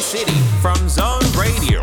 City from Zone Radio.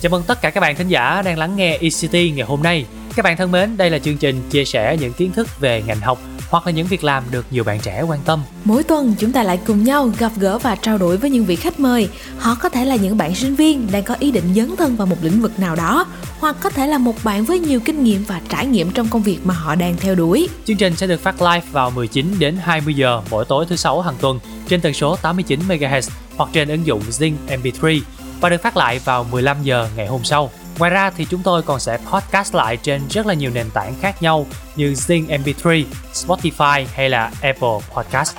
Chào mừng tất cả các bạn thính giả đang lắng nghe ECT ngày hôm nay. Các bạn thân mến, đây là chương trình chia sẻ những kiến thức về ngành học hoặc là những việc làm được nhiều bạn trẻ quan tâm. Mỗi tuần chúng ta lại cùng nhau gặp gỡ và trao đổi với những vị khách mời. Họ có thể là những bạn sinh viên đang có ý định dấn thân vào một lĩnh vực nào đó, hoặc có thể là một bạn với nhiều kinh nghiệm và trải nghiệm trong công việc mà họ đang theo đuổi. Chương trình sẽ được phát live vào 19 đến 20 giờ mỗi tối thứ sáu hàng tuần trên tần số 89 MHz hoặc trên ứng dụng Zing MP3 và được phát lại vào 15 giờ ngày hôm sau. Ngoài ra thì chúng tôi còn sẽ podcast lại trên rất là nhiều nền tảng khác nhau như Zing MP3, Spotify hay là Apple Podcast.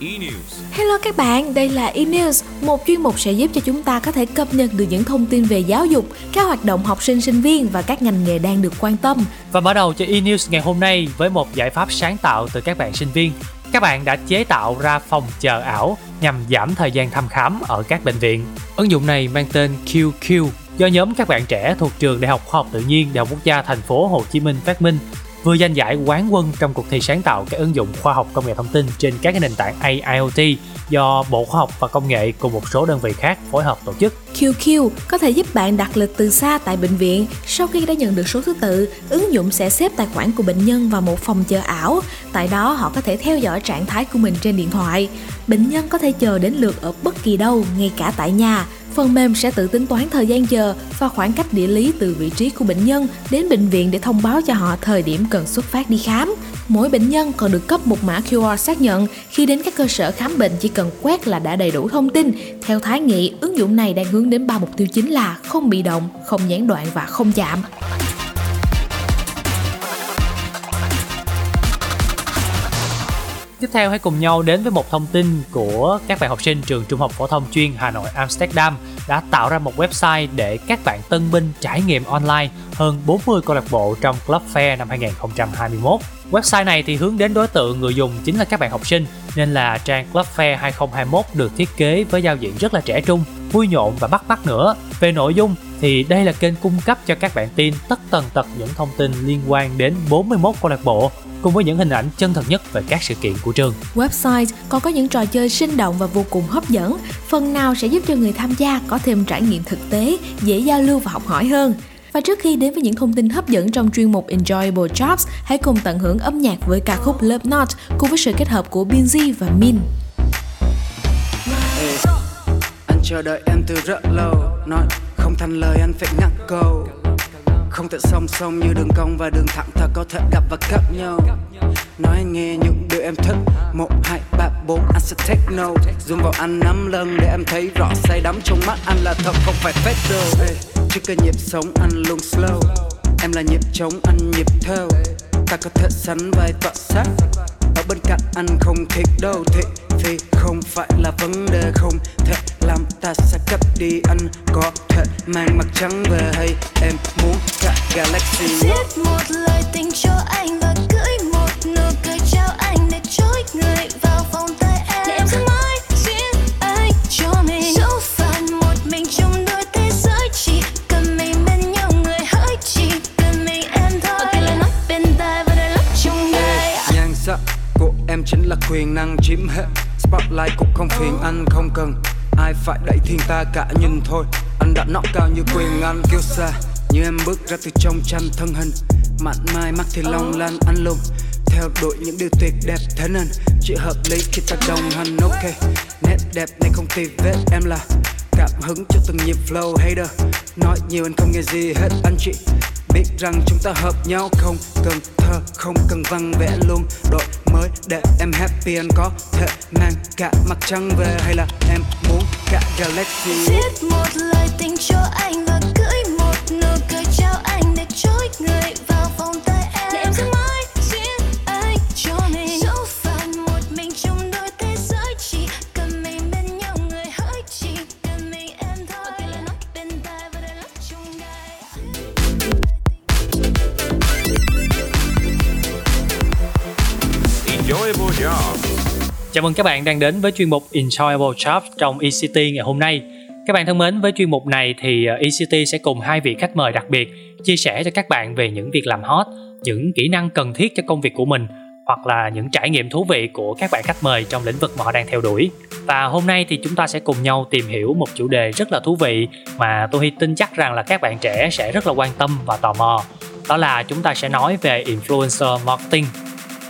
E-News. Hello các bạn, đây là eNews, một chuyên mục sẽ giúp cho chúng ta có thể cập nhật được những thông tin về giáo dục, các hoạt động học sinh sinh viên và các ngành nghề đang được quan tâm. Và mở đầu cho e-news ngày hôm nay với một giải pháp sáng tạo từ các bạn sinh viên. Các bạn đã chế tạo ra phòng chờ ảo nhằm giảm thời gian thăm khám ở các bệnh viện. Ứng dụng này mang tên QQ do nhóm các bạn trẻ thuộc trường Đại học Khoa học Tự nhiên Đại học Quốc gia Thành phố Hồ Chí Minh phát minh vừa giành giải quán quân trong cuộc thi sáng tạo các ứng dụng khoa học công nghệ thông tin trên các nền tảng AIoT do Bộ Khoa học và Công nghệ cùng một số đơn vị khác phối hợp tổ chức. QQ có thể giúp bạn đặt lịch từ xa tại bệnh viện. Sau khi đã nhận được số thứ tự, ứng dụng sẽ xếp tài khoản của bệnh nhân vào một phòng chờ ảo. Tại đó họ có thể theo dõi trạng thái của mình trên điện thoại. Bệnh nhân có thể chờ đến lượt ở bất kỳ đâu, ngay cả tại nhà. Phần mềm sẽ tự tính toán thời gian chờ và khoảng cách địa lý từ vị trí của bệnh nhân đến bệnh viện để thông báo cho họ thời điểm cần xuất phát đi khám. Mỗi bệnh nhân còn được cấp một mã QR xác nhận khi đến các cơ sở khám bệnh chỉ cần quét là đã đầy đủ thông tin. Theo Thái Nghị, ứng dụng này đang hướng đến ba mục tiêu chính là không bị động, không gián đoạn và không chạm. Tiếp theo hãy cùng nhau đến với một thông tin của các bạn học sinh trường Trung học phổ thông chuyên Hà Nội Amsterdam đã tạo ra một website để các bạn tân binh trải nghiệm online hơn 40 câu lạc bộ trong Club Fair năm 2021. Website này thì hướng đến đối tượng người dùng chính là các bạn học sinh nên là trang Club Fair 2021 được thiết kế với giao diện rất là trẻ trung, vui nhộn và bắt mắt nữa. Về nội dung thì đây là kênh cung cấp cho các bạn tin tất tần tật những thông tin liên quan đến 41 câu lạc bộ cùng với những hình ảnh chân thật nhất về các sự kiện của trường. Website còn có những trò chơi sinh động và vô cùng hấp dẫn, phần nào sẽ giúp cho người tham gia có thêm trải nghiệm thực tế, dễ giao lưu và học hỏi hơn. Và trước khi đến với những thông tin hấp dẫn trong chuyên mục Enjoyable Jobs, hãy cùng tận hưởng âm nhạc với ca khúc Love Not cùng với sự kết hợp của Binz và Min. Ê, anh chờ đợi em từ rất lâu nói không thành lời anh phải ngắt câu không thể song song như đường cong và đường thẳng. Thật có thể gặp và cắt nhau. Nói anh nghe những điều em thích. Một hai ba bốn anh sẽ take note zoom vào anh năm lần để em thấy rõ say đắm trong mắt anh là thật không phải fake đâu hey, trước cái nhịp sống anh luôn slow. Em là nhịp trống anh nhịp theo ta có thể sánh vai tọa sắc. Ở bên cạnh anh không thiệt đâu. Thị phi không phải là vấn đề không thể làm ta sẽ cất đi anh có thể mang mặt trắng về hay em muốn cả galaxy Viết một lời tình cho anh và gửi phải đẩy thiên ta cả nhìn thôi. Anh đã knock cao như quyền anh kêu xa. Như em bước ra từ trong tranh thân hình. Mặn mai mắt thì long lanh anh luôn theo đuổi những điều tuyệt đẹp thế nên chỉ hợp lý khi ta đồng hành. Ok nét đẹp này không tì vết em là cảm hứng cho từng nhịp flow hater. Nói nhiều anh không nghe gì hết anh chị biết rằng chúng ta hợp nhau không cần thơ, không cần văn vẽ luôn đổi mới để em happy anh có thể mang cả mặt trăng về. Hay là em muốn cả galaxy? Viết một lời tình cho anh và gửi một nụ cười trao anh. Chào mừng các bạn đang đến với chuyên mục Enjoyable Jobs trong ECT ngày hôm nay. Các bạn thân mến, với chuyên mục này thì ờ, ECT sẽ cùng hai vị khách mời đặc biệt chia sẻ cho các bạn về những việc làm hot, những kỹ năng cần thiết cho công việc của mình hoặc là những trải nghiệm thú vị của các bạn khách mời trong lĩnh vực mà họ đang theo đuổi. Và hôm nay thì chúng ta sẽ cùng nhau tìm hiểu một chủ đề rất là thú vị mà tôi tin chắc rằng là các bạn trẻ sẽ rất là quan tâm và tò mò. Đó là chúng ta sẽ nói về influencer marketing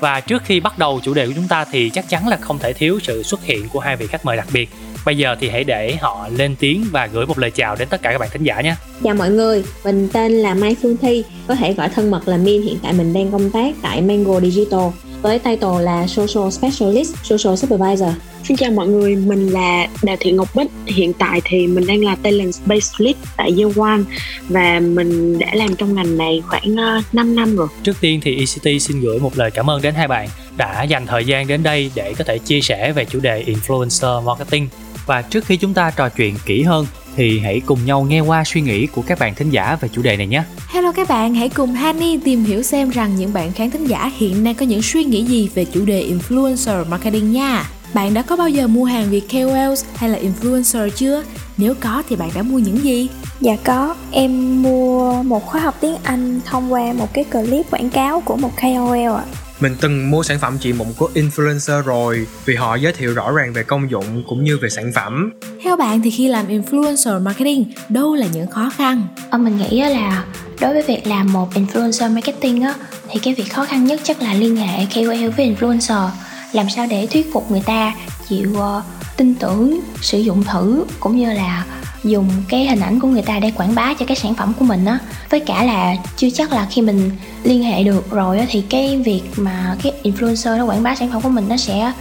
và trước khi bắt đầu chủ đề của chúng ta thì chắc chắn là không thể thiếu sự xuất hiện của hai vị khách mời đặc biệt. Bây giờ thì hãy để họ lên tiếng và gửi một lời chào đến tất cả các bạn thính giả nhé. Chào mọi người, mình tên là Mai Phương Thi, có thể gọi thân mật là Min. Hiện tại mình đang công tác tại Mango Digital với title là Social Specialist, Social Supervisor. Xin chào mọi người, mình là Đào Thị Ngọc Bích. Hiện tại thì mình đang là Talent Specialist tại Year One và mình đã làm trong ngành này khoảng uh, 5 năm rồi. Trước tiên thì ECT xin gửi một lời cảm ơn đến hai bạn đã dành thời gian đến đây để có thể chia sẻ về chủ đề influencer marketing. Và trước khi chúng ta trò chuyện kỹ hơn thì hãy cùng nhau nghe qua suy nghĩ của các bạn thính giả về chủ đề này nhé. Hello các bạn, hãy cùng Hani tìm hiểu xem rằng những bạn khán thính giả hiện nay có những suy nghĩ gì về chủ đề influencer marketing nha. Bạn đã có bao giờ mua hàng vì KOLs hay là influencer chưa? Nếu có thì bạn đã mua những gì? Dạ có, em mua một khóa học tiếng Anh thông qua một cái clip quảng cáo của một KOL ạ. Mình từng mua sản phẩm trị mụn của influencer rồi vì họ giới thiệu rõ ràng về công dụng cũng như về sản phẩm. Theo bạn thì khi làm influencer marketing, đâu là những khó khăn? Ờ, mình nghĩ á là đối với việc làm một influencer marketing á thì cái việc khó khăn nhất chắc là liên hệ KOL với influencer làm sao để thuyết phục người ta chịu uh, tin tưởng sử dụng thử cũng như là dùng cái hình ảnh của người ta để quảng bá cho cái sản phẩm của mình á với cả là chưa chắc là khi mình liên hệ được rồi á thì cái việc mà cái influencer nó quảng bá sản phẩm của mình nó sẽ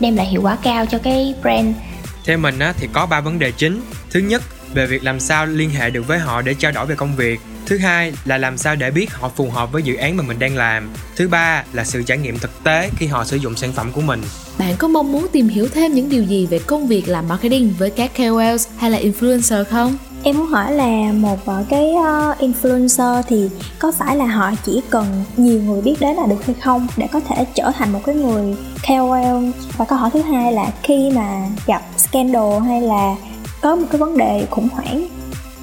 đem lại hiệu quả cao cho cái brand Theo mình á, thì có 3 vấn đề chính. Thứ nhất, về việc làm sao liên hệ được với họ để trao đổi về công việc. Thứ hai là làm sao để biết họ phù hợp với dự án mà mình đang làm. Thứ ba là sự trải nghiệm thực tế khi họ sử dụng sản phẩm của mình. Bạn có mong muốn tìm hiểu thêm những điều gì về công việc làm marketing với các KOLs hay là influencer không? Em muốn hỏi là một cái ờ, influencer thì có phải là họ chỉ cần nhiều người biết đến là được hay không để có thể trở thành một cái người KOL và câu hỏi thứ hai là khi mà gặp scandal hay là có một cái vấn đề khủng hoảng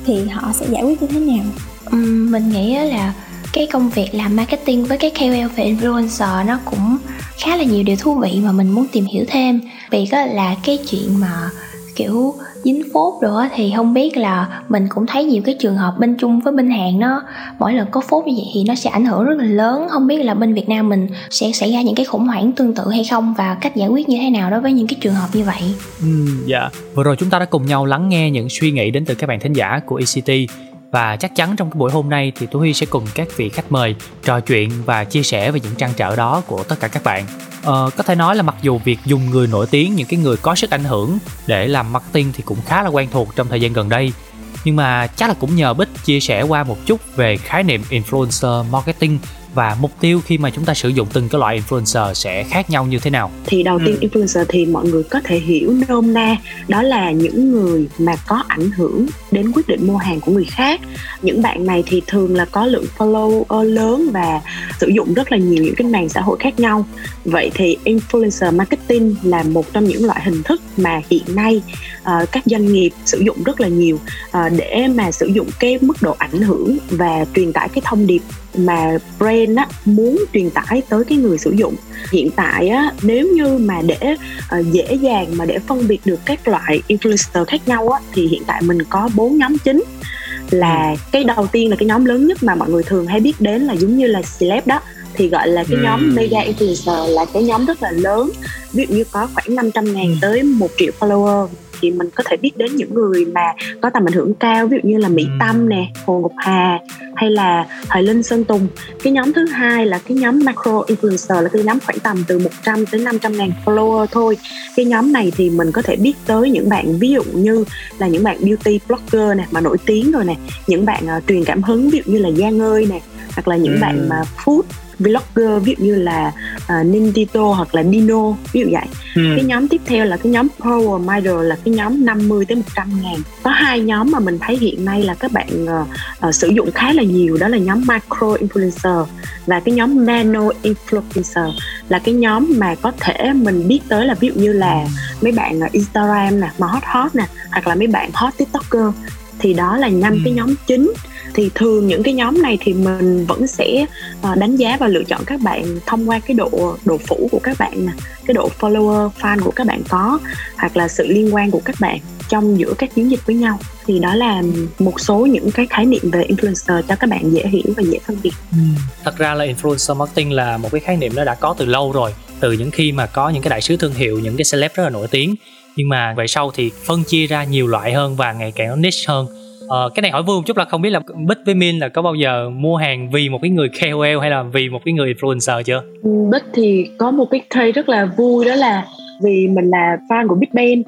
thì họ sẽ giải quyết như thế nào? Ừm, mình nghĩ á là cái công việc làm marketing với cái KOL và influencer nó cũng khá là nhiều điều thú vị mà mình muốn tìm hiểu thêm. Vì có là cái chuyện mà kiểu dính phốt rồi á thì không biết là mình cũng thấy nhiều cái trường hợp bên Trung với bên Hàn nó mỗi lần có phốt như vậy thì nó sẽ ảnh hưởng rất là lớn. Không biết là bên Việt Nam mình sẽ xảy ra những cái khủng hoảng tương tự hay không và cách giải quyết như thế nào đối với những cái trường hợp như vậy? Ừ, dạ. Vừa rồi chúng ta đã cùng nhau lắng nghe những suy nghĩ đến từ các bạn thính giả của ECT và chắc chắn trong cái buổi hôm nay thì Tú Huy sẽ cùng các vị khách mời trò chuyện và chia sẻ về những trăn trở đó của tất cả các bạn. Ờ, có thể nói là mặc dù việc dùng người nổi tiếng, những cái người có sức ảnh hưởng để làm marketing thì cũng khá là quen thuộc trong thời gian gần đây. Nhưng mà chắc là cũng nhờ Bích chia sẻ qua một chút về khái niệm influencer marketing và mục tiêu khi mà chúng ta sử dụng từng cái loại influencer sẽ khác nhau như thế nào. Thì đầu tiên Ừ. influencer thì mọi người có thể hiểu nôm na đó là những người mà có ảnh hưởng đến quyết định mua hàng của người khác. Những bạn này thì thường là có lượng follower lớn và sử dụng rất là nhiều những cái mạng xã hội khác nhau. Vậy thì influencer marketing là một trong những loại hình thức mà hiện nay ờ, các doanh nghiệp sử dụng rất là nhiều ờ, để mà sử dụng cái mức độ ảnh hưởng và truyền tải cái thông điệp mà brand á, muốn truyền tải tới cái người sử dụng. Hiện tại á, nếu như mà để ờ, dễ dàng mà để phân biệt được các loại influencer khác nhau á, thì hiện tại mình có bốn nhóm chính. Là cái đầu tiên là cái nhóm lớn nhất mà mọi người thường hay biết đến là giống như là celeb đó thì gọi là cái nhóm Ừm. mega influencer là cái nhóm rất là lớn. Ví dụ như có khoảng 500 ngàn tới 1 triệu follower thì mình có thể biết đến những người mà có tầm ảnh hưởng cao ví dụ như là Mỹ Ừm. Tâm nè, Hồ Ngọc Hà hay là Hoài Linh Sơn Tùng cái nhóm thứ hai là cái nhóm macro influencer là cái nhóm khoảng tầm từ 100 tới 500 ngàn follower thôi cái nhóm này thì mình có thể biết tới những bạn ví dụ như là những bạn beauty blogger nè mà nổi tiếng rồi nè những bạn ờ, truyền cảm hứng ví dụ như là Giang ơi nè hoặc là những Ừm. bạn mà food vlogger ví dụ như là uh, Nindito hoặc là Dino ví dụ vậy. Ừ. cái nhóm tiếp theo là cái nhóm Power Middle là cái nhóm 50 tới 100 ngàn. Có hai nhóm mà mình thấy hiện nay là các bạn uh, uh, sử dụng khá là nhiều đó là nhóm Micro Influencer và cái nhóm Nano Influencer. Là cái nhóm mà có thể mình biết tới là ví dụ như là mấy bạn Instagram nè mà hot hot nè hoặc là mấy bạn hot TikToker. Thì đó là năm Ừ. cái nhóm chính thì thường những cái nhóm này thì mình vẫn sẽ ờ, đánh giá và lựa chọn các bạn thông qua cái độ độ phủ của các bạn nè, cái độ follower fan của các bạn có, hoặc là sự liên quan của các bạn trong giữa các chiến dịch với nhau. Thì đó là một số những cái khái niệm về influencer cho các bạn dễ hiểu và dễ phân biệt. Ừ. Thật ra là influencer marketing là một cái khái niệm nó đã có từ lâu rồi, từ những khi mà có những cái đại sứ thương hiệu, những cái celeb rất là nổi tiếng. Nhưng mà về sau thì phân chia ra nhiều loại hơn và ngày càng nó niche hơn. Ờ, cái này hỏi vui một chút là không biết là Bích với Min là có bao giờ mua hàng vì một cái người KOL hay là vì một cái người influencer chưa? Ừ, Bích thì có một cái case rất là vui đó là vì mình là fan của Big Bang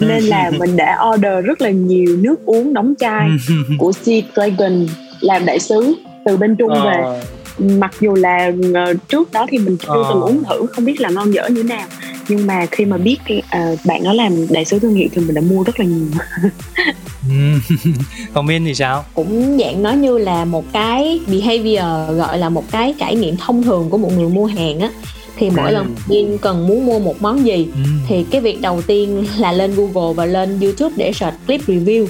nên là mình đã order rất là nhiều nước uống đóng chai của Sea Dragon làm đại sứ từ bên Trung về. Ờ, mặc dù là ờ, trước đó thì mình chưa Ờ. từng uống thử không biết là ngon dở như thế nào nhưng mà khi mà biết cái ờ, bạn đó làm đại sứ thương hiệu thì mình đã mua rất là nhiều còn Min thì sao? cũng dạng nói như là một cái behavior gọi là một cái trải nghiệm thông thường của một người mua hàng á thì mỗi Ừ. lần Min cần muốn mua một món gì thì cái việc đầu tiên là lên Google và lên YouTube để search clip review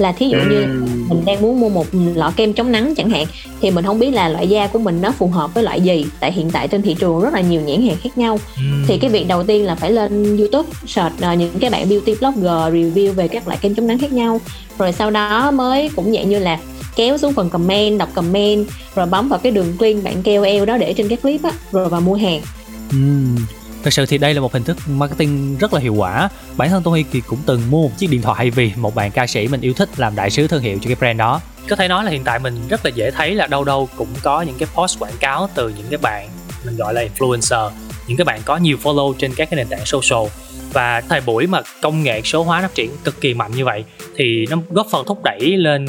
là thí dụ như mình đang muốn mua một lọ kem chống nắng chẳng hạn thì mình không biết là loại da của mình nó phù hợp với loại gì. Tại hiện tại trên thị trường rất là nhiều nhãn hàng khác nhau. Thì cái việc đầu tiên là phải lên YouTube search ờ, những cái bạn beauty blogger review về các loại kem chống nắng khác nhau. Rồi sau đó mới cũng dạng như là kéo xuống phần comment đọc comment rồi bấm vào cái đường link bạn KOL đó để trên cái clip á rồi vào mua hàng Thật sự thì đây là một hình thức marketing rất là hiệu quả. Bản thân tôi thì cũng từng mua một chiếc điện thoại vì một bạn ca sĩ mình yêu thích làm đại sứ thương hiệu cho cái brand đó. Có thể nói là hiện tại mình rất là dễ thấy là đâu đâu cũng có những cái post quảng cáo từ những cái bạn mình gọi là influencer, Những cái bạn có nhiều follow trên các cái nền tảng social. Và thời buổi mà công nghệ số hóa phát triển cực kỳ mạnh như vậy thì nó góp phần thúc đẩy lên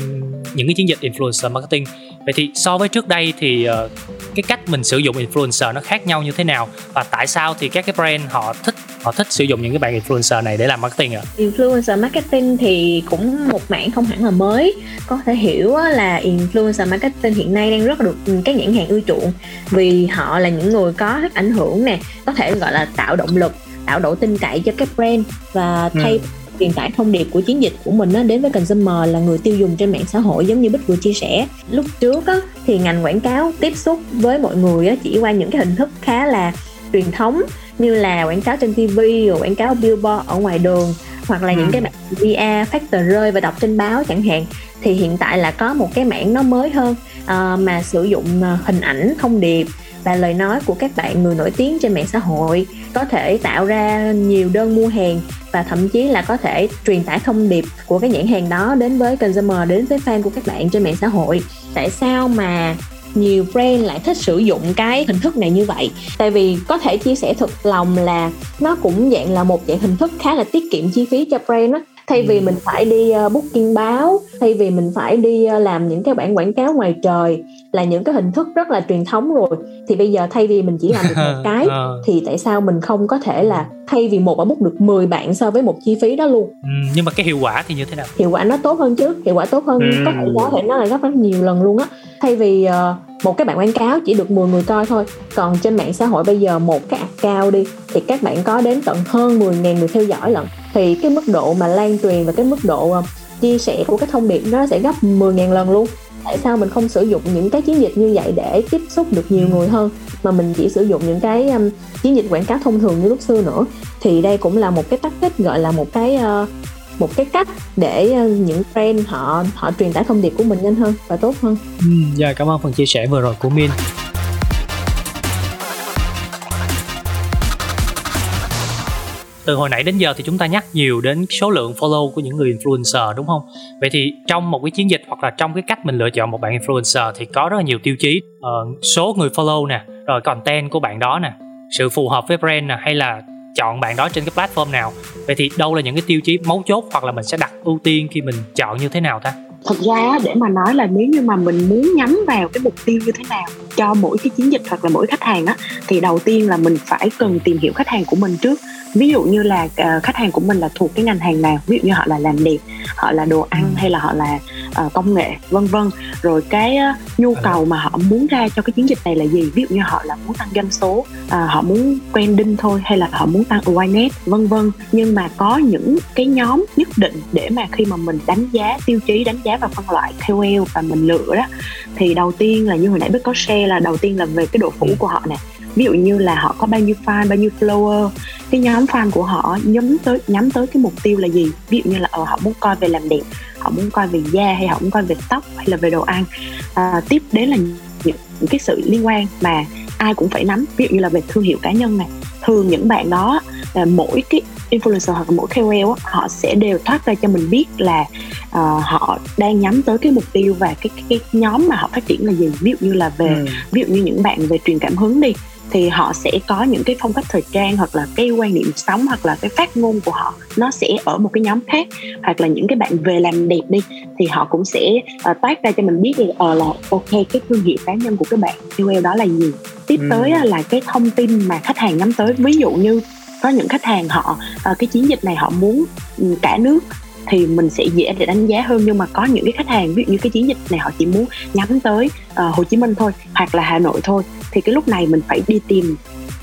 những cái chiến dịch influencer marketing vậy thì so với trước đây thì ờ, cái cách mình sử dụng influencer nó khác nhau như thế nào? Và tại sao thì các cái brand họ thích họ thích sử dụng những cái bạn influencer này để làm marketing ạ? influencer marketing thì cũng một mảng không hẳn là mới. Có thể hiểu là influencer marketing hiện nay đang rất là được các nhãn hàng ưa chuộng. Vì họ là những người có ảnh hưởng nè có thể gọi là tạo động lực tạo độ tin cậy cho các brand và thay truyền tải thông điệp của chiến dịch của mình á, đến với consumer là người tiêu dùng trên mạng xã hội giống như Bích vừa chia sẻ. Lúc trước á, thì ngành quảng cáo tiếp xúc với mọi người á, chỉ qua những cái hình thức khá là truyền thống như là quảng cáo trên TV rồi quảng cáo billboard ở ngoài đường hoặc là những cái bản VR phát tờ rơi và đọc trên báo chẳng hạn. Thì hiện tại là có một cái mảng nó mới hơn à, mà sử dụng à, hình ảnh thông điệp và lời nói của các bạn người nổi tiếng trên mạng xã hội có thể tạo ra nhiều đơn mua hàng và thậm chí là có thể truyền tải thông điệp của cái nhãn hàng đó đến với consumer, đến với fan của các bạn trên mạng xã hội. Tại sao mà nhiều brand lại thích sử dụng cái hình thức này như vậy? Tại vì có thể chia sẻ thật lòng là nó cũng dạng là một dạng hình thức khá là tiết kiệm chi phí cho brand á thay vì mình phải đi uh, booking báo thay vì mình phải đi uh, làm những cái bản quảng cáo ngoài trời là những cái hình thức rất là truyền thống rồi thì bây giờ thay vì mình chỉ làm được một cái Ờ. thì tại sao mình không có thể là thay vì một bạn book được 10 bạn so với một chi phí đó luôn Ừm, nhưng mà cái hiệu quả thì như thế nào? hiệu quả nó tốt hơn chứ hiệu quả tốt hơn Ừ. có thể có thể nó là gấp rất nhiều lần luôn á thay vì ờ, một cái bạn quảng cáo chỉ được 10 người coi thôi. Còn trên mạng xã hội bây giờ một cái account đi thì các bạn có đến tận hơn 10.000 người theo dõi lận. Thì cái mức độ mà lan truyền và cái mức độ ờ, chia sẻ của cái thông điệp nó sẽ gấp 10.000 lần luôn. Tại sao mình không sử dụng những cái chiến dịch như vậy để tiếp xúc được nhiều người hơn mà mình chỉ sử dụng những cái um, chiến dịch quảng cáo thông thường như lúc xưa nữa? Thì đây cũng là một cái tắc tích gọi là một cái uh, một cái cách để ờ, những brand họ họ truyền tải thông điệp của mình nhanh hơn và tốt hơn Ừ, Dạ cảm ơn phần chia sẻ vừa rồi của Min. Từ hồi nãy đến giờ thì chúng ta nhắc nhiều đến số lượng follow của những người influencer đúng không? Vậy thì trong một cái chiến dịch hoặc là trong cái cách mình lựa chọn một bạn influencer thì có rất là nhiều tiêu chí. Ờ, số người follow nè, rồi content của bạn đó nè, sự phù hợp với brand nè hay là chọn bạn đó trên cái platform nào. Vậy thì đâu là những cái tiêu chí mấu chốt hoặc là mình sẽ đặt ưu tiên khi mình chọn như thế nào ta? thật ra để mà nói là nếu như mà mình muốn nhắm vào cái mục tiêu như thế nào cho mỗi cái chiến dịch hoặc là mỗi khách hàng á thì đầu tiên là mình phải cần tìm hiểu khách hàng của mình trước ví dụ như là uh, khách hàng của mình là thuộc cái ngành hàng nào ví dụ như họ là làm đẹp họ là đồ ăn hay là họ là uh, công nghệ vân vân. Rồi cái uh, nhu cầu mà họ muốn ra cho cái chiến dịch này là gì? Ví dụ như họ là muốn tăng doanh số uh, họ muốn branding thôi hay là họ muốn tăng awareness vân vân. Nhưng mà có những cái nhóm nhất định để mà khi mà mình đánh giá tiêu chí đánh giá và phân loại KOL và mình lựa đó thì đầu tiên là như hồi nãy biết có share là đầu tiên là về cái độ phủ của họ nè ví dụ như là họ có bao nhiêu fan bao nhiêu follower cái nhóm fan của họ nhắm tới nhắm tới cái mục tiêu là gì? Ví dụ như là ờ, họ muốn coi về làm đẹp họ muốn coi về da hay họ muốn coi về tóc hay là về đồ ăn. À, tiếp đến là những, những cái sự liên quan mà ai cũng phải nắm. Ví dụ như là về thương hiệu cá nhân này thường những bạn đó là mỗi cái influencer hoặc mỗi KOL á, họ sẽ đều thoát ra cho mình biết là uh, họ đang nhắm tới cái mục tiêu và cái, cái cái nhóm mà họ phát triển là gì. Ví dụ như là về ừ. ví dụ như những bạn về truyền cảm hứng đi thì họ sẽ có những cái phong cách thời trang hoặc là cái quan niệm sống hoặc là cái phát ngôn của họ. Nó sẽ ở một cái nhóm khác hoặc là những cái bạn về làm đẹp đi thì họ cũng sẽ uh, toát ra cho mình biết được uh, là ok cái thương hiệu cá nhân của các bạn KOL đó là gì. Tiếp ừ. tới là cái thông tin mà khách hàng nhắm tới. Ví dụ như có những khách hàng họ uh, cái chiến dịch này họ muốn um, cả nước thì mình sẽ dễ để đánh giá hơn. Nhưng mà có những cái khách hàng ví dụ như cái chiến dịch này họ chỉ muốn nhắm tới uh, Hồ Chí Minh thôi hoặc là Hà Nội thôi thì cái lúc này mình phải đi tìm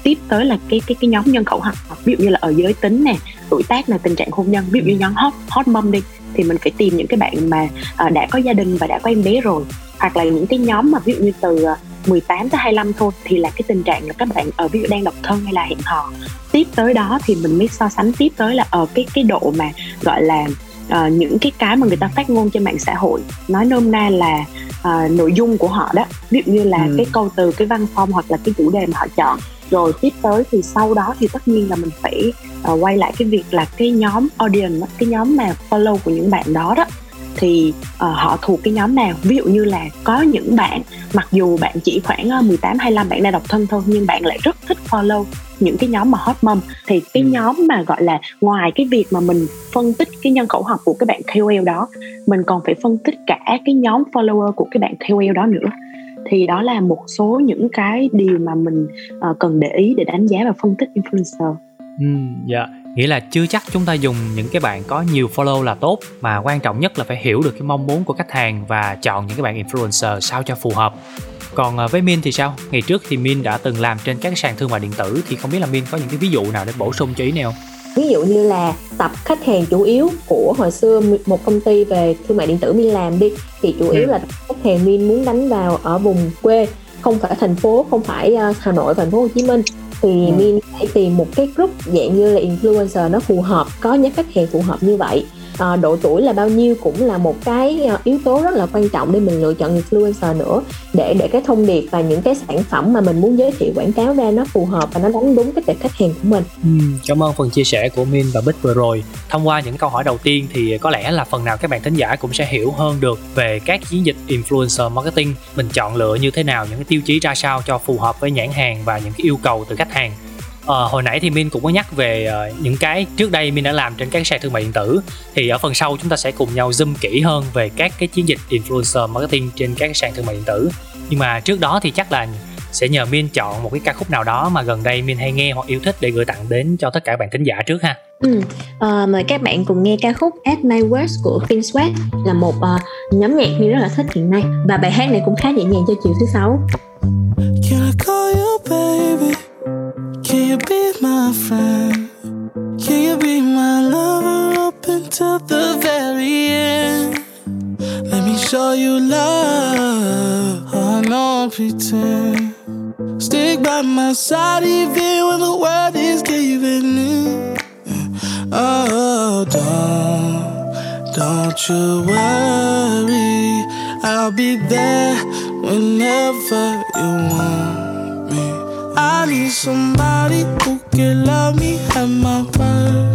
tiếp tới là cái cái cái nhóm nhân khẩu học. Ví dụ như là ở giới tính nè tuổi tác là tình trạng hôn nhân. Ví dụ như nhóm hot hot mom đi thì mình phải tìm những cái bạn mà uh, đã có gia đình và đã có em bé rồi. Hoặc là những cái nhóm mà ví dụ như từ à, 18 tới 25 thôi thì là cái tình trạng là các bạn ở ví dụ đang độc thân hay là hẹn hò. Tiếp tới đó thì mình mới so sánh tiếp tới là ở cái cái độ mà gọi là uh, những cái cái mà người ta phát ngôn trên mạng xã hội nói nôm na là uh, nội dung của họ đó. Ví dụ như là ừ. cái câu từ cái văn phong hoặc là cái chủ đề mà họ chọn. Rồi tiếp tới thì sau đó thì tất nhiên là mình phải uh, quay lại cái việc là cái nhóm audience cái nhóm mà follow của những bạn đó đó. Thì uh, họ thuộc cái nhóm nào? Ví dụ như là có những bạn mặc dù bạn chỉ khoảng 18 25 bạn đang độc thân thôi nhưng bạn lại rất thích follow những cái nhóm mà hot mom thì cái ừ. nhóm mà gọi là ngoài cái việc mà mình phân tích cái nhân khẩu học của cái bạn KOL đó mình còn phải phân tích cả cái nhóm follower của cái bạn KOL đó nữa thì đó là một số những cái điều mà mình uh, cần để ý để đánh giá và phân tích influencer. Ừ, dạ nghĩa là chưa chắc chúng ta dùng những cái bạn có nhiều follow là tốt mà quan trọng nhất là phải hiểu được cái mong muốn của khách hàng và chọn những cái bạn influencer sao cho phù hợp còn à, với Min thì sao? Ngày trước thì Min đã từng làm trên các sàn thương mại điện tử thì không biết là Min có những cái ví dụ nào để bổ sung cho ý này không? ví dụ như là tập khách hàng chủ yếu của hồi xưa một công ty về thương mại điện tử Min làm đi thì chủ yếu ừ. là khách hàng Min muốn đánh vào ở vùng quê không phải thành phố không phải à, Hà Nội thành phố Hồ Chí Minh thì ừ. Min phải tìm một cái group dạng như là influencer nó phù hợp có nhóm khách hàng phù hợp như vậy à, độ tuổi là bao nhiêu cũng là một cái ờ, yếu tố rất là quan trọng để mình lựa chọn influencer nữa để để cái thông điệp và những cái sản phẩm mà mình muốn giới thiệu quảng cáo ra nó phù hợp và nó đánh đúng cái tệp khách hàng của mình. Ừ, cảm ơn phần chia sẻ của Min và Bích vừa rồi. Thông qua những câu hỏi đầu tiên thì có lẽ là phần nào các bạn thính giả cũng sẽ hiểu hơn được về các chiến dịch influencer marketing mình chọn lựa như thế nào những cái tiêu chí ra sao cho phù hợp với nhãn hàng và những cái yêu cầu từ khách hàng Ờ, hồi nãy thì Min cũng có nhắc về uh, những cái trước đây Min đã làm trên các sàn thương mại điện tử thì ở phần sau chúng ta sẽ cùng nhau zoom kỹ hơn về các cái chiến dịch influencer marketing trên các sàn thương mại điện tử nhưng mà trước đó thì chắc là sẽ nhờ Min chọn một cái ca khúc nào đó mà gần đây Min hay nghe hoặc yêu thích để gửi tặng đến cho tất cả bạn thính giả trước ha. Ừ, uh, mời các bạn cùng nghe ca khúc At My Worst của Pink Sweat là một uh, nhóm nhạc Min rất là thích hiện nay và bài hát này cũng khá nhẹ nhàng cho chiều thứ sáu. Be friend? Can you be my lover up until the very end? Let me show you love. I don't pretend. Stick by my side even when the world is giving in. Oh, don't, don't you worry. I'll be there whenever you want. Me. I need somebody who can love me at my worst.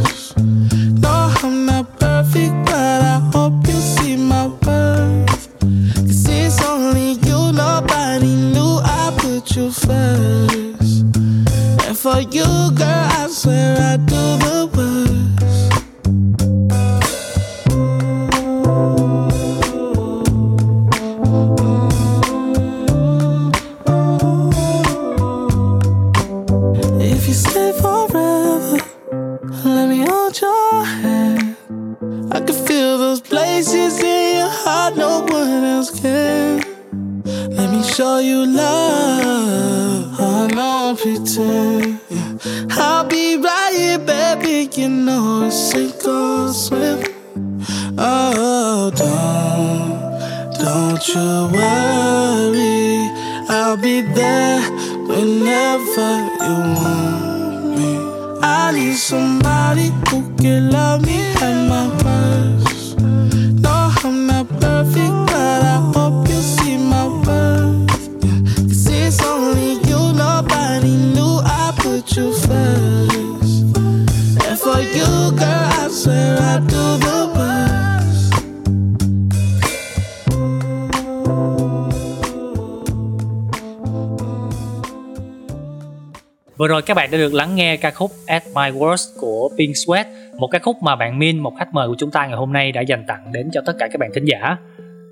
Vừa rồi các bạn đã được lắng nghe ca khúc At My Worst của Pink Sweat, một ca khúc mà bạn Min, một khách mời của chúng ta ngày hôm nay đã dành tặng đến cho tất cả các bạn thính giả.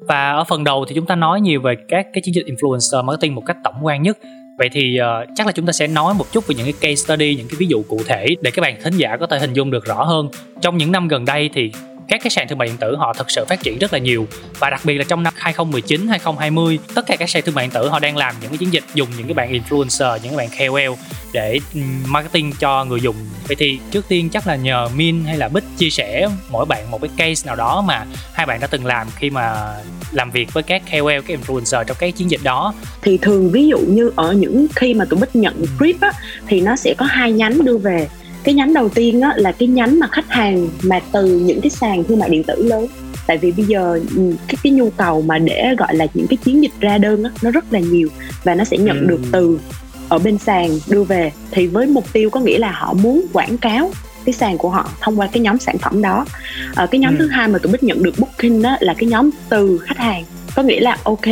Và ở phần đầu thì chúng ta nói nhiều về các cái chiến dịch influencer marketing một cách tổng quan nhất. Vậy thì uh, chắc là chúng ta sẽ nói một chút về những cái case study, những cái ví dụ cụ thể để các bạn thính giả có thể hình dung được rõ hơn. Trong những năm gần đây thì các cái sàn thương mại điện tử họ thực sự phát triển rất là nhiều. Và đặc biệt là trong năm 2019 2020 tất cả các sàn thương mại điện tử họ đang làm những cái chiến dịch dùng những cái bạn influencer những cái bạn KOL để marketing cho người dùng. Vậy thì trước tiên chắc là nhờ Min hay là Bích chia sẻ mỗi bạn một cái case nào đó mà hai bạn đã từng làm khi mà làm việc với các KOL các influencer trong cái chiến dịch đó. Thì thường ví dụ như ở những khi mà tụi bích nhận brief á thì nó sẽ có hai nhánh đưa về cái nhánh đầu tiên á, là cái nhánh mà khách hàng mà từ những cái sàn thương mại điện tử lớn tại vì bây giờ cái cái nhu cầu mà để gọi là những cái chiến dịch ra đơn á, nó rất là nhiều và nó sẽ nhận ừ. được từ ở bên sàn đưa về thì với mục tiêu có nghĩa là họ muốn quảng cáo cái sàn của họ thông qua cái nhóm sản phẩm đó à, cái nhóm ừ. thứ hai mà tụi bích nhận được booking đó là cái nhóm từ khách hàng có nghĩa là ok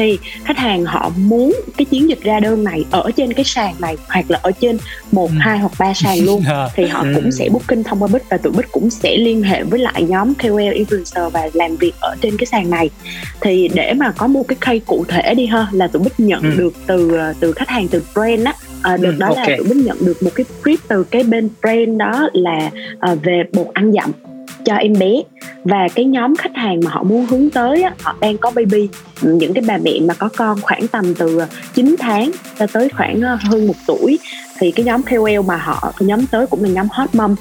khách hàng họ muốn cái chiến dịch ra đơn này ở trên cái sàn này hoặc là ở trên một ừ. hai hoặc ba sàn luôn thì họ ừ. cũng sẽ booking thông qua bích và tụi bích cũng sẽ liên hệ với lại nhóm KOL influencer và làm việc ở trên cái sàn này thì để mà có một cái case cụ thể đi ha là tụi bích nhận ừ. được từ từ khách hàng từ brand á à, được ừ, đó okay. là tụi bích nhận được một cái brief từ cái bên brand đó là à, về bột ăn dặm cho em bé. Và cái nhóm khách hàng mà họ muốn hướng tới á, họ đang có baby. Ừ, những cái bà mẹ mà có con khoảng tầm từ ờ, 9 tháng cho tới khoảng ờ, hơn một tuổi thì cái nhóm KOL mà họ nhóm tới cũng là nhóm hot mom.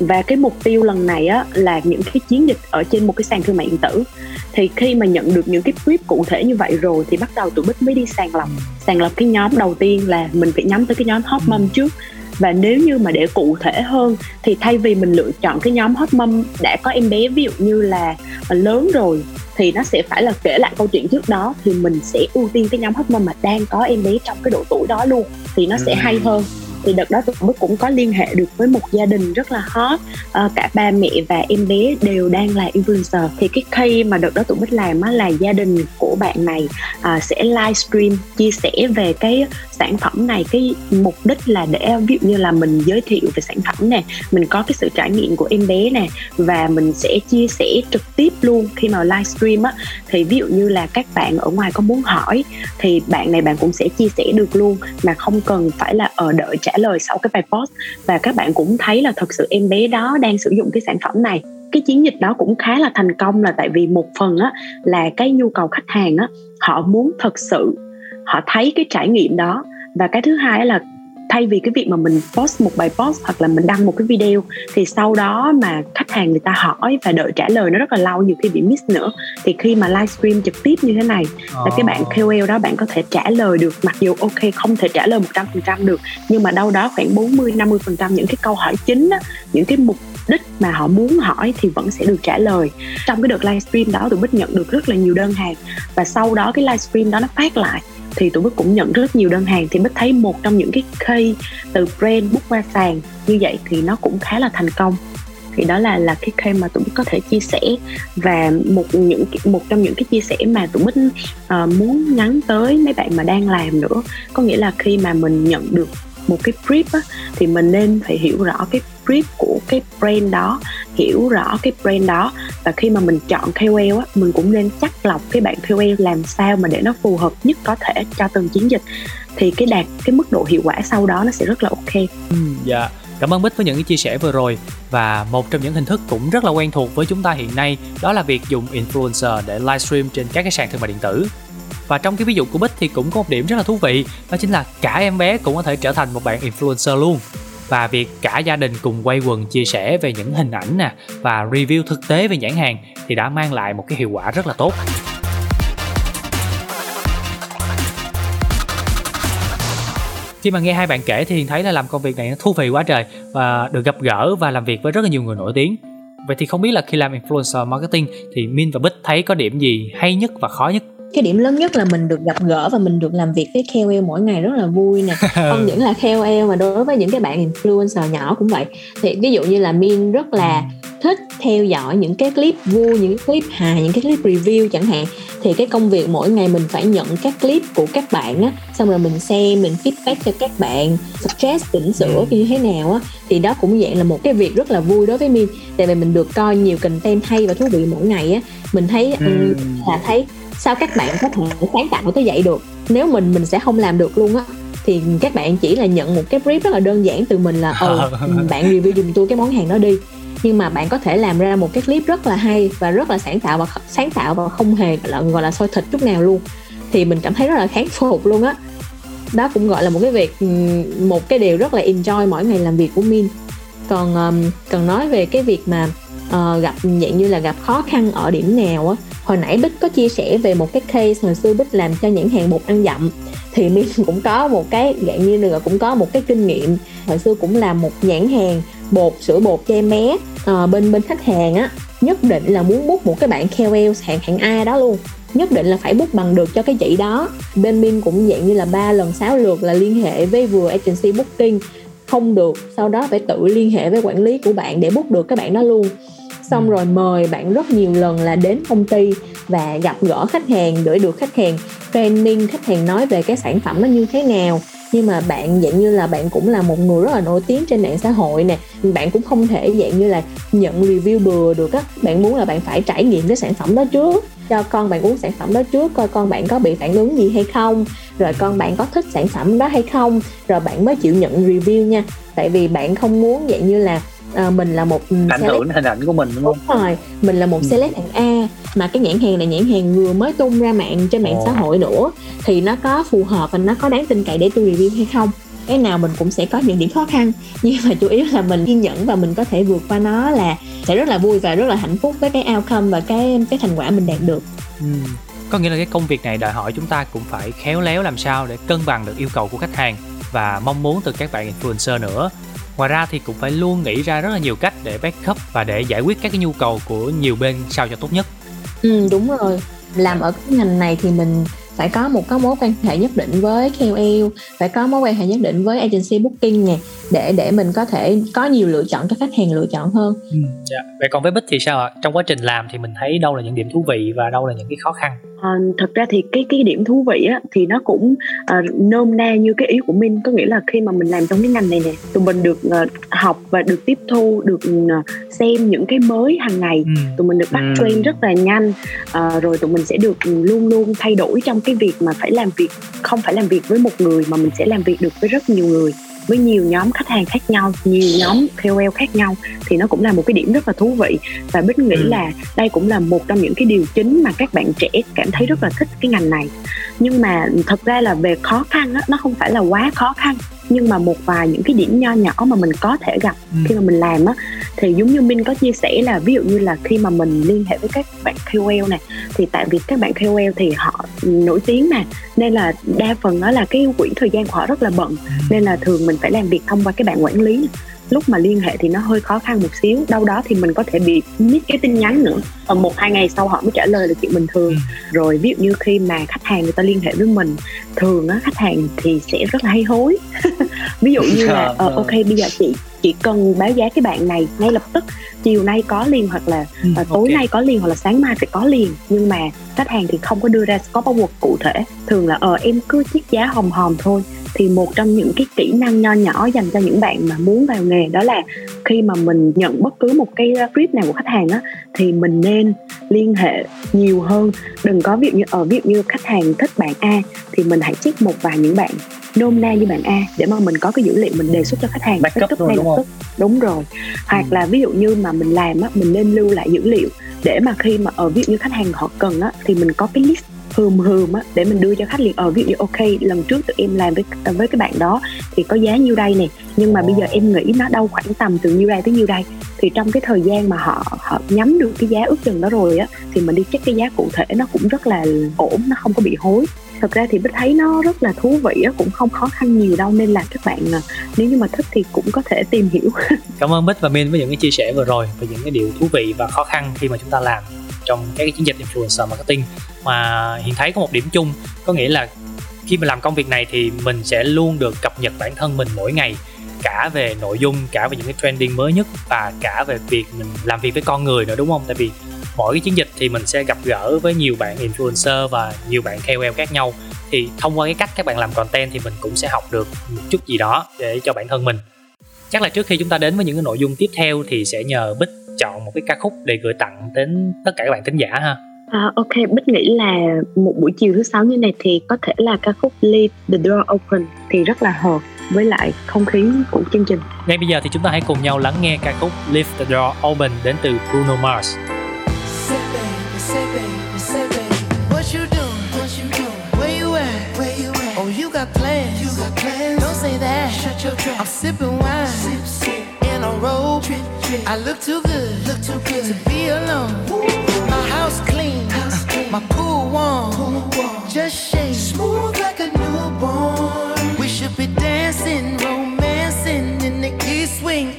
Và cái mục tiêu lần này á là những cái chiến dịch ở trên một cái sàn thương mại điện tử. Thì khi mà nhận được những cái brief cụ thể như vậy rồi thì bắt đầu tụi bích mới đi sàng lọc. Sàng lọc cái nhóm đầu tiên là mình phải nhắm tới cái nhóm hot mom trước và nếu như mà để cụ thể hơn thì thay vì mình lựa chọn cái nhóm hot mom đã có em bé ví dụ như là lớn rồi thì nó sẽ phải là kể lại câu chuyện trước đó thì mình sẽ ưu tiên cái nhóm hot mom mà đang có em bé trong cái độ tuổi đó luôn thì nó sẽ hay hơn thì đợt đó tụi mới cũng có liên hệ được với một gia đình rất là hot. À, cả ba mẹ và em bé đều đang là influencer. Thì cái key mà đợt đó tụi bích làm á là gia đình của bạn này à, sẽ livestream chia sẻ về cái sản phẩm này. Cái mục đích là để ví dụ như là mình giới thiệu về sản phẩm nè mình có cái sự trải nghiệm của em bé nè và mình sẽ chia sẻ trực tiếp luôn khi mà livestream á. Thì ví dụ như là các bạn ở ngoài có muốn hỏi thì bạn này bạn cũng sẽ chia sẻ được luôn mà không cần phải là ở đợi trả lời sau cái bài post. Và các bạn cũng thấy là thật sự em bé đó đang sử dụng cái sản phẩm này. Cái chiến dịch đó cũng khá là thành công là tại vì một phần á, là cái nhu cầu khách hàng á, họ muốn thật sự, họ thấy cái trải nghiệm đó. Và cái thứ hai là thay vì cái việc mà mình post một bài post hoặc là mình đăng một cái video thì sau đó mà khách hàng người ta hỏi và đợi trả lời nó rất là lâu nhiều khi bị miss nữa. Thì khi mà livestream trực tiếp như thế này oh. là cái bạn KOL đó bạn có thể trả lời được mặc dù ok không thể trả lời 100% được nhưng mà đâu đó khoảng 40 50% những cái câu hỏi chính á, những cái mục đích mà họ muốn hỏi thì vẫn sẽ được trả lời. Trong cái đợt livestream đó tụi bích nhận được rất là nhiều đơn hàng và sau đó cái livestream đó nó phát lại thì tụi bích cũng nhận rất nhiều đơn hàng. Thì bích thấy một trong những cái key từ brand bút qua sàn như vậy thì nó cũng khá là thành công. Thì đó là là cái key mà tụi bích có thể chia sẻ. Và một những một trong những cái chia sẻ mà tụi bích uh, muốn nhắn tới mấy bạn mà đang làm nữa. Có nghĩa là khi mà mình nhận được một cái brief á, thì mình nên phải hiểu rõ cái brief của cái brand đó hiểu rõ cái brand đó. Và khi mà mình chọn KOL á mình cũng nên chắc lọc cái bạn KOL làm sao mà để nó phù hợp nhất có thể cho từng chiến dịch. Thì cái đạt cái mức độ hiệu quả sau đó nó sẽ rất là ok. Ừ, dạ. Cảm ơn Bích với những cái chia sẻ vừa rồi. Và một trong những hình thức cũng rất là quen thuộc với chúng ta hiện nay đó là việc dùng influencer để livestream trên các cái sàn thương mại điện tử. Và trong cái ví dụ của Bích thì cũng có một điểm rất là thú vị đó chính là cả em bé cũng có thể trở thành một bạn influencer luôn và việc cả gia đình cùng quay quần chia sẻ về những hình ảnh nè, và review thực tế về nhãn hàng thì đã mang lại một cái hiệu quả rất là tốt. khi mà nghe hai bạn kể thì hiền thấy là làm công việc này nó thú vị quá trời và được gặp gỡ và làm việc với rất là nhiều người nổi tiếng vậy thì không biết là khi làm influencer marketing thì min và bích thấy có điểm gì hay nhất và khó nhất cái điểm lớn nhất là mình được gặp gỡ và mình được làm việc với KOL mỗi ngày rất là vui nè. Không những là KOL mà đối với những cái bạn influencer nhỏ cũng vậy. Thì ví dụ như là Min rất là thích theo dõi những cái clip vui những cái clip hài những cái clip review chẳng hạn. Thì cái công việc mỗi ngày mình phải nhận các clip của các bạn á xong rồi mình xem mình feedback cho các bạn suggest chỉnh sửa như thế nào á thì đó cũng dạng là một cái việc rất là vui đối với Min. Tại vì mình được coi nhiều content hay và thú vị mỗi ngày á mình thấy ừ. là thấy sao các bạn có thể sáng tạo tới vậy được? Nếu mình mình sẽ không làm được luôn á thì các bạn chỉ là nhận một cái brief rất là đơn giản từ mình là ờ bạn review dùm tôi cái món hàng đó đi. Nhưng mà bạn có thể làm ra một cái clip rất là hay và rất là sáng tạo và sáng tạo và không hề là gọi là soi thịt chút nào luôn. Thì mình cảm thấy rất là kháng phục luôn á. Đó cũng gọi là một cái việc một cái điều rất là enjoy mỗi ngày làm việc của min. Còn um, cần nói về cái việc mà uh, gặp dạng như là gặp khó khăn ở điểm nào á hồi nãy bích có chia sẻ về một cái case hồi xưa bích làm cho nhãn hàng bột ăn dặm. Thì mình cũng có một cái dạng như là cũng có một cái kinh nghiệm. Hồi xưa cũng làm một nhãn hàng bột sữa bột cho em bé à, bên bên khách hàng á. Nhất định là muốn bút một cái bạn KOL hạng hạng A đó luôn. Nhất định là phải bút bằng được cho cái chị đó. Bên min cũng dạng như là ba lần sáu lượt là liên hệ với vừa agency booking. Không được sau đó phải tự liên hệ với quản lý của bạn để bút được các bạn đó luôn xong rồi mời bạn rất nhiều lần là đến công ty và gặp gỡ khách hàng để được khách hàng training khách hàng nói về cái sản phẩm nó như thế nào. Nhưng mà bạn dạng như là bạn cũng là một người rất là nổi tiếng trên mạng xã hội nè. Bạn cũng không thể dạng như là nhận review bừa được á. Bạn muốn là bạn phải trải nghiệm cái sản phẩm đó trước. Cho con bạn uống sản phẩm đó trước coi con bạn có bị phản ứng gì hay không. Rồi con bạn có thích sản phẩm đó hay không. Rồi bạn mới chịu nhận review nha. Tại vì bạn không muốn dạng như là à, mình là một ảnh hưởng hình ảnh của mình đúng không? Đúng rồi, mình là một ừ. celeb hạng A mà cái nhãn hàng này nhãn hàng vừa mới tung ra mạng trên mạng Ồ. xã hội nữa thì nó có phù hợp và nó có đáng tin cậy để tôi review hay không? cái nào mình cũng sẽ có những điểm khó khăn nhưng mà chủ yếu là mình kiên nhẫn và mình có thể vượt qua nó là sẽ rất là vui và rất là hạnh phúc với cái outcome và cái cái thành quả mình đạt được. Ừ. Có nghĩa là cái công việc này đòi hỏi chúng ta cũng phải khéo léo làm sao để cân bằng được yêu cầu của khách hàng và mong muốn từ các bạn influencer nữa ngoài ra thì cũng phải luôn nghĩ ra rất là nhiều cách để backup và để giải quyết các cái nhu cầu của nhiều bên sao cho tốt nhất ừ đúng rồi làm ở cái ngành này thì mình phải có một cái mối quan hệ nhất định với KOL phải có mối quan hệ nhất định với agency booking nè để để mình có thể có nhiều lựa chọn cho khách hàng lựa chọn hơn. Ừ, dạ. Vậy còn với Bích thì sao ạ? Trong quá trình làm thì mình thấy đâu là những điểm thú vị và đâu là những cái khó khăn? À, thật ra thì cái cái điểm thú vị á thì nó cũng uh, nôm na như cái ý của Minh có nghĩa là khi mà mình làm trong cái ngành này nè tụi mình được uh, học và được tiếp thu được uh, xem những cái mới hàng ngày ừ. tụi mình được bắt ừ. train rất là nhanh uh, rồi tụi mình sẽ được luôn luôn thay đổi trong cái việc mà phải làm việc không phải làm việc với một người mà mình sẽ làm việc được với rất nhiều người với nhiều nhóm khách hàng khác nhau nhiều nhóm KOL khác nhau thì nó cũng là một cái điểm rất là thú vị. Và bích nghĩ ừ. là đây cũng là một trong những cái điều chính mà các bạn trẻ cảm thấy rất là thích cái ngành này. Nhưng mà thật ra là về khó khăn á nó không phải là quá khó khăn nhưng mà một vài những cái điểm nho nhỏ mà mình có thể gặp ừ. khi mà mình làm á thì giống như Minh có chia sẻ là ví dụ như là khi mà mình liên hệ với các bạn KOL này thì tại vì các bạn KOL thì họ nổi tiếng mà nên là đa phần đó là cái quỹ thời gian của họ rất là bận ừ. nên là thường mình phải làm việc thông qua cái bạn quản lý lúc mà liên hệ thì nó hơi khó khăn một xíu đâu đó thì mình có thể bị miss cái tin nhắn nữa và một hai ngày sau họ mới trả lời là chuyện bình thường ừ. rồi ví dụ như khi mà khách hàng người ta liên hệ với mình thường á khách hàng thì sẽ rất là hay hối ví dụ như là Dạ, ờ, vâng. ok bây giờ chị chỉ cần báo giá cái bạn này ngay lập tức. Chiều nay có liền hoặc là Ừ, ờ, tối nay có liền hoặc là sáng mai phải có liền. Nhưng mà khách hàng thì không có đưa ra scope of work cụ thể. Thường là ờ em cứ chiết giá hòm hòm thôi. Thì một trong những cái kỹ năng nho nhỏ dành cho những bạn mà muốn vào nghề đó là khi mà mình nhận bất cứ một cái brief nào của khách hàng á thì mình nên liên hệ nhiều hơn. Đừng có dụ như ở ví dụ như khách hàng thích bạn A thì mình hãy check một vài những bạn nôm na như bạn A để mà mình có cái dữ liệu mình đề xuất cho khách hàng. Backup luôn, ngay đúng lập tức. Đúng rồi. Hoặc là ví dụ như mà mình làm á mình nên lưu lại dữ liệu để mà khi mà ở ví dụ như khách hàng họ cần á thì mình có cái list hườm hườm á để mình đưa cho khách liền. Ở ví dụ như ok lần trước tụi em làm với với cái bạn đó thì có giá nhiêu đây nè nhưng mà bây giờ em nghĩ nó đâu khoảng tầm từ nhiêu đây tới nhiêu đây. Thì trong cái thời gian mà họ họ nhắm được cái giá ước chừng đó rồi á thì mình đi check cái giá cụ thể nó cũng rất là ổn nó không có bị hối thật ra thì bích thấy nó rất là thú vị á, cũng không khó khăn nhiều đâu, nên là các bạn à, nếu như mà thích thì cũng có thể tìm hiểu. Cảm ơn Bích và Min với những cái chia sẻ vừa rồi về những cái điều thú vị và khó khăn khi mà chúng ta làm trong các cái chiến dịch influencer marketing. Mà hiện thấy có một điểm chung, có nghĩa là khi mà làm công việc này thì mình sẽ luôn được cập nhật bản thân mình mỗi ngày, cả về nội dung, cả về những cái trending mới nhất và cả về việc mình làm việc với con người nữa, đúng không? Tại vì mỗi cái chiến dịch thì mình sẽ gặp gỡ với nhiều bạn influencer và nhiều bạn KOL khác nhau. Thì thông qua cái cách các bạn làm content thì mình cũng sẽ học được một chút gì đó để cho bản thân mình. Chắc là trước khi chúng ta đến với những cái nội dung tiếp theo thì sẽ nhờ bích chọn một cái ca khúc để gửi tặng đến tất cả các bạn thính giả ha. À, ok, Bích nghĩ là một buổi chiều thứ sáu như này thì có thể là ca khúc Leave the Door Open thì rất là hợp với lại không khí của chương trình. ngay bây giờ thì chúng ta hãy cùng nhau lắng nghe ca khúc Leave the Door Open đến từ Bruno Mars I'm sipping wine. Sip, sip. In a robe. I look too good. Look too good to be alone. My house clean. House clean. My pool warm. Pool warm. Just shake. Smooth like a newborn. We should be dancing, romancing in the east wing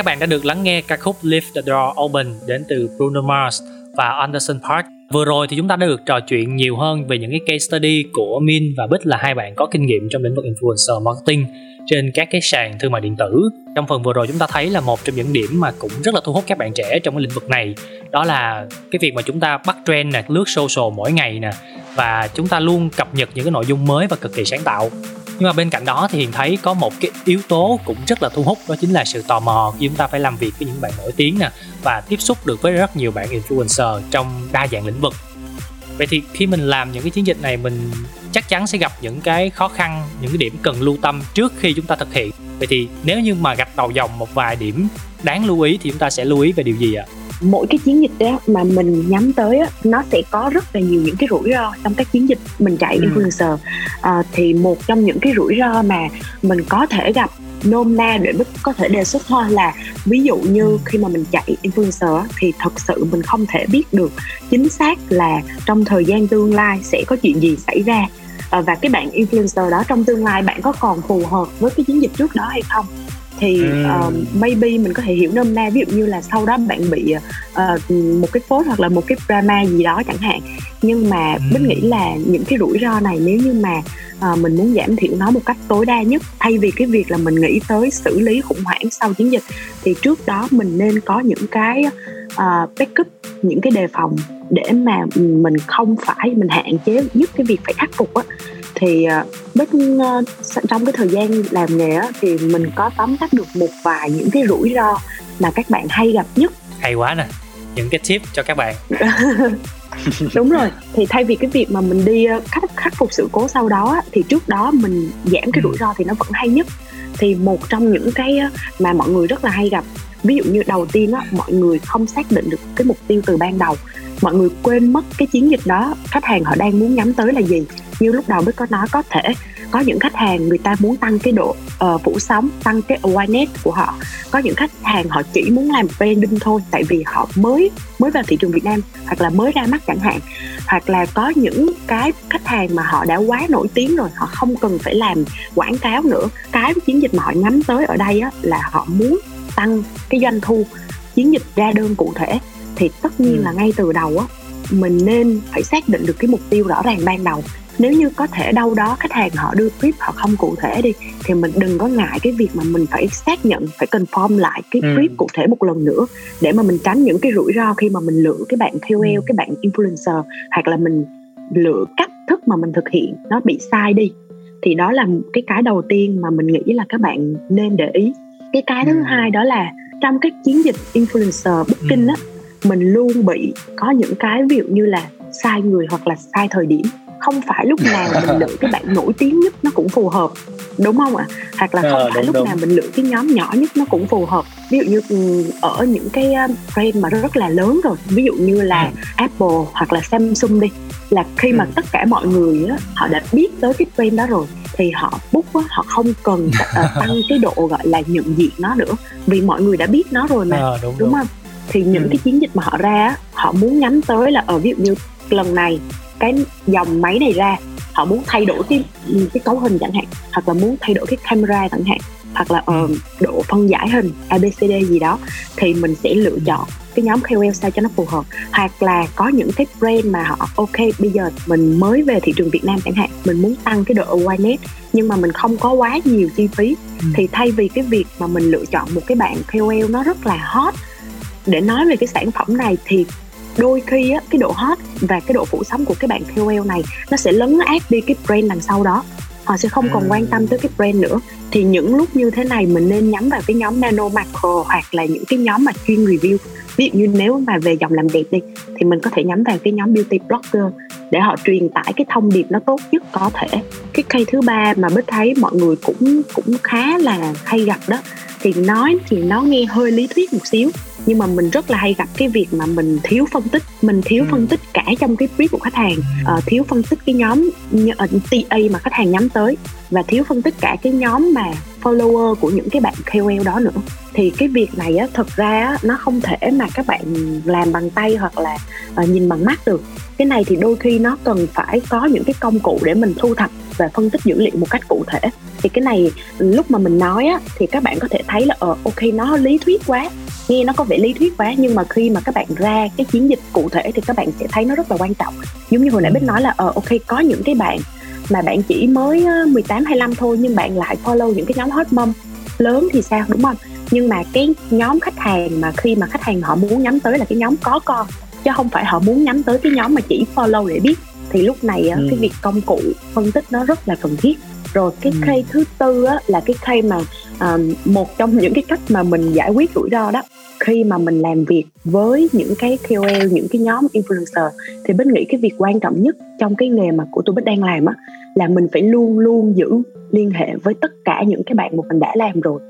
Các bạn đã được lắng nghe ca khúc Leave the Door Open đến từ Bruno Mars và Anderson Park. Vừa rồi thì chúng ta đã được trò chuyện nhiều hơn về những cái case study của Min và Bích là hai bạn có kinh nghiệm trong lĩnh vực influencer marketing trên các cái sàn thương mại điện tử. Trong phần vừa rồi chúng ta thấy là một trong những điểm mà cũng rất là thu hút các bạn trẻ trong cái lĩnh vực này đó là cái việc mà chúng ta bắt trend nè, lướt social mỗi ngày nè và chúng ta luôn cập nhật những cái nội dung mới và cực kỳ sáng tạo nhưng mà bên cạnh đó thì hiện thấy có một cái yếu tố cũng rất là thu hút, đó chính là sự tò mò khi chúng ta phải làm việc với những bạn nổi tiếng nè và tiếp xúc được với rất nhiều bạn influencer trong đa dạng lĩnh vực. Vậy thì khi mình làm những cái chiến dịch này, mình chắc chắn sẽ gặp những cái khó khăn, những cái điểm cần lưu tâm trước khi chúng ta thực hiện. Vậy thì nếu như mà gạch đầu dòng một vài điểm đáng lưu ý thì chúng ta sẽ lưu ý về điều gì ạ? Mỗi cái chiến dịch đó mà mình nhắm tới á, nó sẽ có rất là nhiều những cái rủi ro trong các chiến dịch mình chạy Ừ. influencer à, thì một trong những cái rủi ro mà mình có thể gặp nôm na để Bích có thể đề xuất thôi là ví dụ như Ừ. khi mà mình chạy influencer thì thật sự mình không thể biết được chính xác là trong thời gian tương lai sẽ có chuyện gì xảy ra Ờ, và cái bạn influencer đó trong tương lai bạn có còn phù hợp với cái chiến dịch trước đó hay không thì ờ, maybe mình có thể hiểu nôm na ví dụ như là sau đó bạn bị ờ, một cái phốt hoặc là một cái drama gì đó chẳng hạn. Nhưng mà Ừ. mình nghĩ là những cái rủi ro này nếu như mà ờ, mình muốn giảm thiểu nó một cách tối đa nhất thay vì cái việc là mình nghĩ tới xử lý khủng hoảng sau chiến dịch thì trước đó mình nên có những cái uh, backup những cái đề phòng để mà mình không phải mình hạn chế nhất cái việc phải khắc phục á thì Bích ờ, trong cái thời gian làm nghề á, thì mình có tóm tắt được một vài những cái rủi ro mà các bạn hay gặp nhất. Hay quá nè những cái tip cho các bạn. Đúng rồi thì thay vì cái việc mà mình đi ờ, khắc khắc phục sự cố sau đó thì trước đó mình giảm cái Ừ. rủi ro thì nó vẫn hay nhất. Thì một trong những cái mà mọi người rất là hay gặp ví dụ như đầu tiên á mọi người không xác định được cái mục tiêu từ ban đầu mọi người quên mất cái chiến dịch đó. Khách hàng họ đang muốn nhắm tới là gì? Như lúc đầu mới có nói có thể có những khách hàng người ta muốn tăng cái độ uh, phủ sóng tăng cái awareness của họ. Có những khách hàng họ chỉ muốn làm branding thôi tại vì họ mới mới vào thị trường Việt Nam hoặc là mới ra mắt chẳng hạn. Hoặc là có những cái khách hàng mà họ đã quá nổi tiếng rồi họ không cần phải làm quảng cáo nữa. Cái chiến dịch mà họ nhắm tới ở đây á, là họ muốn tăng cái doanh thu chiến dịch ra đơn cụ thể thì tất nhiên Ừ. là ngay từ đầu á mình nên phải xác định được cái mục tiêu rõ ràng ban đầu nếu như có thể đâu đó khách hàng họ đưa brief họ không cụ thể đi thì mình đừng có ngại cái việc mà mình phải xác nhận phải confirm lại cái Ừ. brief cụ thể một lần nữa để mà mình tránh những cái rủi ro khi mà mình lựa cái bạn KOL Ừ. cái bạn influencer hoặc là mình lựa cách thức mà mình thực hiện nó bị sai đi thì đó là cái cái đầu tiên mà mình nghĩ là các bạn nên để ý cái cái thứ Ừ. hai đó là trong các chiến dịch influencer booking á mình luôn bị có những cái ví dụ như là sai người hoặc là sai thời điểm không phải lúc nào mình lựa cái bạn nổi tiếng nhất nó cũng phù hợp đúng không ạ hoặc là không Ờ, phải đúng, lúc đúng. nào mình lựa cái nhóm nhỏ nhất nó cũng phù hợp ví dụ như ừ, ở những cái um, brand mà rất là lớn rồi ví dụ như là Apple hoặc là Samsung đi là khi mà Ừ. tất cả mọi người á, họ đã biết tới cái brand đó rồi thì họ book á, họ không cần ờ, tăng cái độ gọi là nhận diện nó nữa vì mọi người đã biết nó rồi mà Ờ, đúng, đúng đúng. không thì những Ừ. cái chiến dịch mà họ ra họ muốn nhắm tới là ở ví dụ như lần này cái dòng máy này ra họ muốn thay đổi cái cái cấu hình chẳng hạn hoặc là muốn thay đổi cái camera chẳng hạn hoặc là ờ, độ phân giải hình ABCD gì đó thì mình sẽ lựa chọn cái nhóm KOL sao cho nó phù hợp hoặc là có những cái brand mà họ ok bây giờ mình mới về thị trường Việt Nam chẳng hạn mình muốn tăng cái độ awareness nhưng mà mình không có quá nhiều chi phí Ừ. thì thay vì cái việc mà mình lựa chọn một cái bạn KOL nó rất là hot để nói về cái sản phẩm này thì đôi khi á, cái độ hot và cái độ phủ sóng của cái bạn KOL này nó sẽ lấn át đi cái brand đằng sau đó. Họ sẽ không còn Ừ. quan tâm tới cái brand nữa. Thì những lúc như thế này mình nên nhắm vào cái nhóm nano macro hoặc là những cái nhóm mà chuyên review. Ví dụ như nếu mà về dòng làm đẹp đi thì mình có thể nhắm vào cái nhóm beauty blogger để họ truyền tải cái thông điệp nó tốt nhất có thể. Cái cây thứ ba mà bích thấy mọi người cũng cũng khá là hay gặp đó thì nói thì nó nghe hơi lý thuyết một xíu nhưng mà mình rất là hay gặp cái việc mà mình thiếu phân tích mình thiếu Ừ. phân tích cả trong cái brief của khách hàng. Ờ, thiếu phân tích cái nhóm ờ, TA mà khách hàng nhắm tới và thiếu phân tích cả cái nhóm mà follower của những cái bạn KOL đó nữa. Thì cái việc này á thật ra á, nó không thể mà các bạn làm bằng tay hoặc là ờ, nhìn bằng mắt được. Cái này thì đôi khi nó cần phải có những cái công cụ để mình thu thập và phân tích dữ liệu một cách cụ thể. Thì cái này lúc mà mình nói á thì các bạn có thể thấy là ờ ok nó lý thuyết quá nghe nó có vẻ lý thuyết quá nhưng mà khi mà các bạn ra cái chiến dịch cụ thể thì các bạn sẽ thấy nó rất là quan trọng. Giống như hồi nãy bích nói là ờ ok có những cái bạn mà bạn chỉ mới ờ, 18 25 thôi nhưng bạn lại follow những cái nhóm hot mom lớn thì sao đúng không? Nhưng mà cái nhóm khách hàng mà khi mà khách hàng họ muốn nhắm tới là cái nhóm có con chứ không phải họ muốn nhắm tới cái nhóm mà chỉ follow để biết thì lúc này á, Ừ. cái việc công cụ phân tích nó rất là cần thiết rồi cái Ừ. case thứ tư á, là cái case mà à, một trong những cái cách mà mình giải quyết rủi ro đó khi mà mình làm việc với những cái KOL những cái nhóm influencer thì Bích nghĩ cái việc quan trọng nhất trong cái nghề mà của tụi Bích đang làm á là mình phải luôn luôn giữ liên hệ với tất cả những cái bạn mà mình đã làm rồi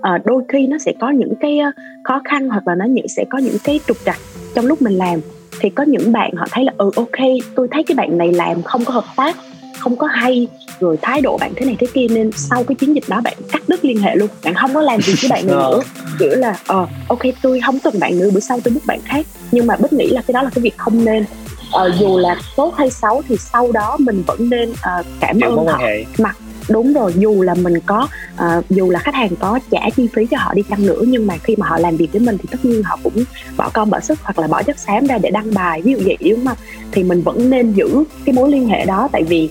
ờ, đôi khi nó sẽ có những cái ờ, khó khăn hoặc là nó sẽ có những cái trục trặc trong lúc mình làm thì có những bạn họ thấy là ừ ok tôi thấy cái bạn này làm không có hợp tác không có hay rồi thái độ bạn thế này thế kia nên sau cái chiến dịch đó bạn cắt đứt liên hệ luôn bạn không có làm gì với bạn Ờ. nữa. Kiểu là ờ ok tôi không cần bạn nữa bữa sau tôi book bạn khác. Nhưng mà bích nghĩ là cái đó là cái việc không nên. Ờ, dù là tốt hay xấu thì sau đó mình vẫn nên ờ, cảm Giữ ơn họ. mặt đúng rồi dù là mình có ờ, dù là khách hàng có trả chi phí cho họ đi chăng nữa nhưng mà khi mà họ làm việc với mình thì tất nhiên họ cũng bỏ công bỏ sức hoặc là bỏ chất xám ra để đăng bài. Ví dụ vậy đúng không? Thì mình vẫn nên giữ cái mối liên hệ đó tại vì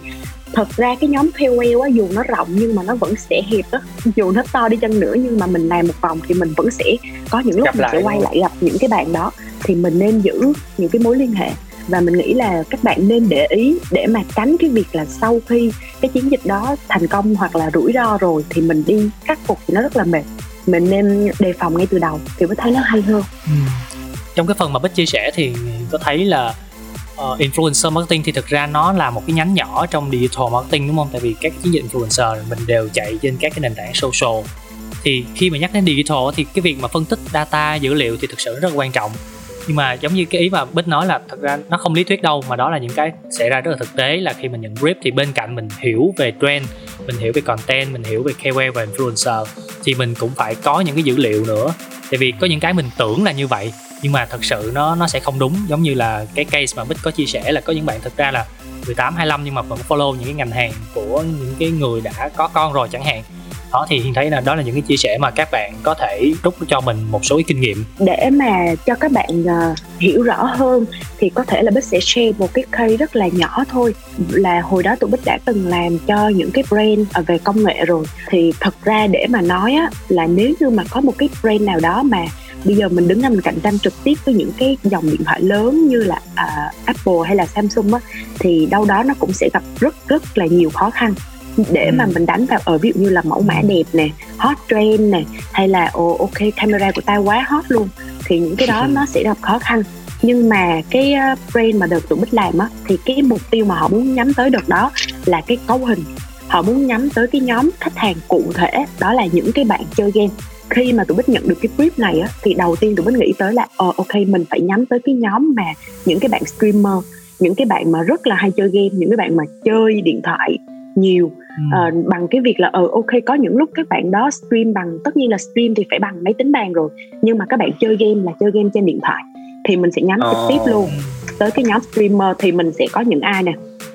thật ra cái nhóm KOL á dù nó rộng nhưng mà nó vẫn sẽ hẹp á dù nó to đi chăng nữa nhưng mà mình làm một vòng thì mình vẫn sẽ có những lúc Gặp mình lại sẽ quay lại gặp những cái bạn đó. Thì mình nên giữ những cái mối liên hệ và mình nghĩ là các bạn nên để ý để mà tránh cái việc là sau khi cái chiến dịch đó thành công hoặc là rủi ro rồi thì mình đi khắc phục thì nó rất là mệt mình nên đề phòng ngay từ đầu thì mới thấy nó hay hơn Ừ. trong cái phần mà Bích chia sẻ thì có thấy là uh, influencer marketing thì thực ra nó là một cái nhánh nhỏ trong digital marketing đúng không? Tại vì các chiến dịch influencer mình đều chạy trên các cái nền tảng social. Thì khi mà nhắc đến digital thì cái việc mà phân tích data dữ liệu thì thực sự rất là quan trọng. Nhưng mà giống như cái ý mà Bích nói là thật ra nó không lý thuyết đâu mà đó là những cái xảy ra rất là thực tế là khi mình nhận brief thì bên cạnh mình hiểu về trend, mình hiểu về content, mình hiểu về KOL và influencer thì mình cũng phải có những cái dữ liệu nữa. Tại vì có những cái mình tưởng là như vậy nhưng mà thật sự nó nó sẽ không đúng giống như là cái case mà Bích có chia sẻ là có những bạn thực ra là 18 25 nhưng mà vẫn follow những cái ngành hàng của những cái người đã có con rồi chẳng hạn đó thì Hiền thấy là đó là những cái chia sẻ mà các bạn có thể rút cho mình một số kinh nghiệm. Để mà cho các bạn uh, hiểu rõ hơn thì có thể là bích sẽ share một cái case rất là nhỏ thôi. Là hồi đó tụi bích đã từng làm cho những cái brand à, về công nghệ rồi. Thì thật ra để mà nói á là nếu như mà có một cái brand nào đó mà bây giờ mình đứng ra mình cạnh tranh trực tiếp với những cái dòng điện thoại lớn như là uh, Apple hay là Samsung á thì đâu đó nó cũng sẽ gặp rất rất là nhiều khó khăn để mà mình đánh vào ở ví dụ như là mẫu mã đẹp nè hot trend nè hay là ồ ok camera của tao quá hot luôn thì những cái đó nó sẽ gặp khó khăn. Nhưng mà cái uh, brand mà đợt tụi bích làm á thì cái mục tiêu mà họ muốn nhắm tới đợt đó là cái cấu hình. Họ muốn nhắm tới cái nhóm khách hàng cụ thể đó là những cái bạn chơi game. Khi mà tụi bích nhận được cái brief này á thì đầu tiên tụi bích nghĩ tới là ờ ok mình phải nhắm tới cái nhóm mà những cái bạn streamer những cái bạn mà rất là hay chơi game những cái bạn mà chơi điện thoại nhiều. Ờ, bằng cái việc là ờ ok có những lúc các bạn đó stream bằng tất nhiên là stream thì phải bằng máy tính bàn rồi nhưng mà các bạn chơi game là chơi game trên điện thoại thì mình sẽ nhắm trực Ờ. tiếp luôn. Tới cái nhóm streamer thì mình sẽ có những ai nè?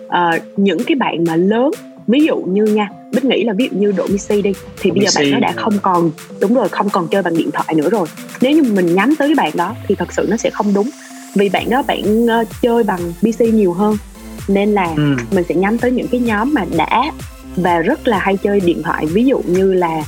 Ờ, những cái bạn mà lớn ví dụ như nha bích nghĩ là ví dụ như độ Missy đi thì Độ bây giờ bạn đó đã ừ. không còn đúng rồi không còn chơi bằng điện thoại nữa rồi. Nếu như mình nhắm tới cái bạn đó thì thật sự nó sẽ không đúng vì bạn đó bạn ờ, chơi bằng PC nhiều hơn nên là Ừ. mình sẽ nhắm tới những cái nhóm mà đã và rất là hay chơi điện thoại ví dụ như là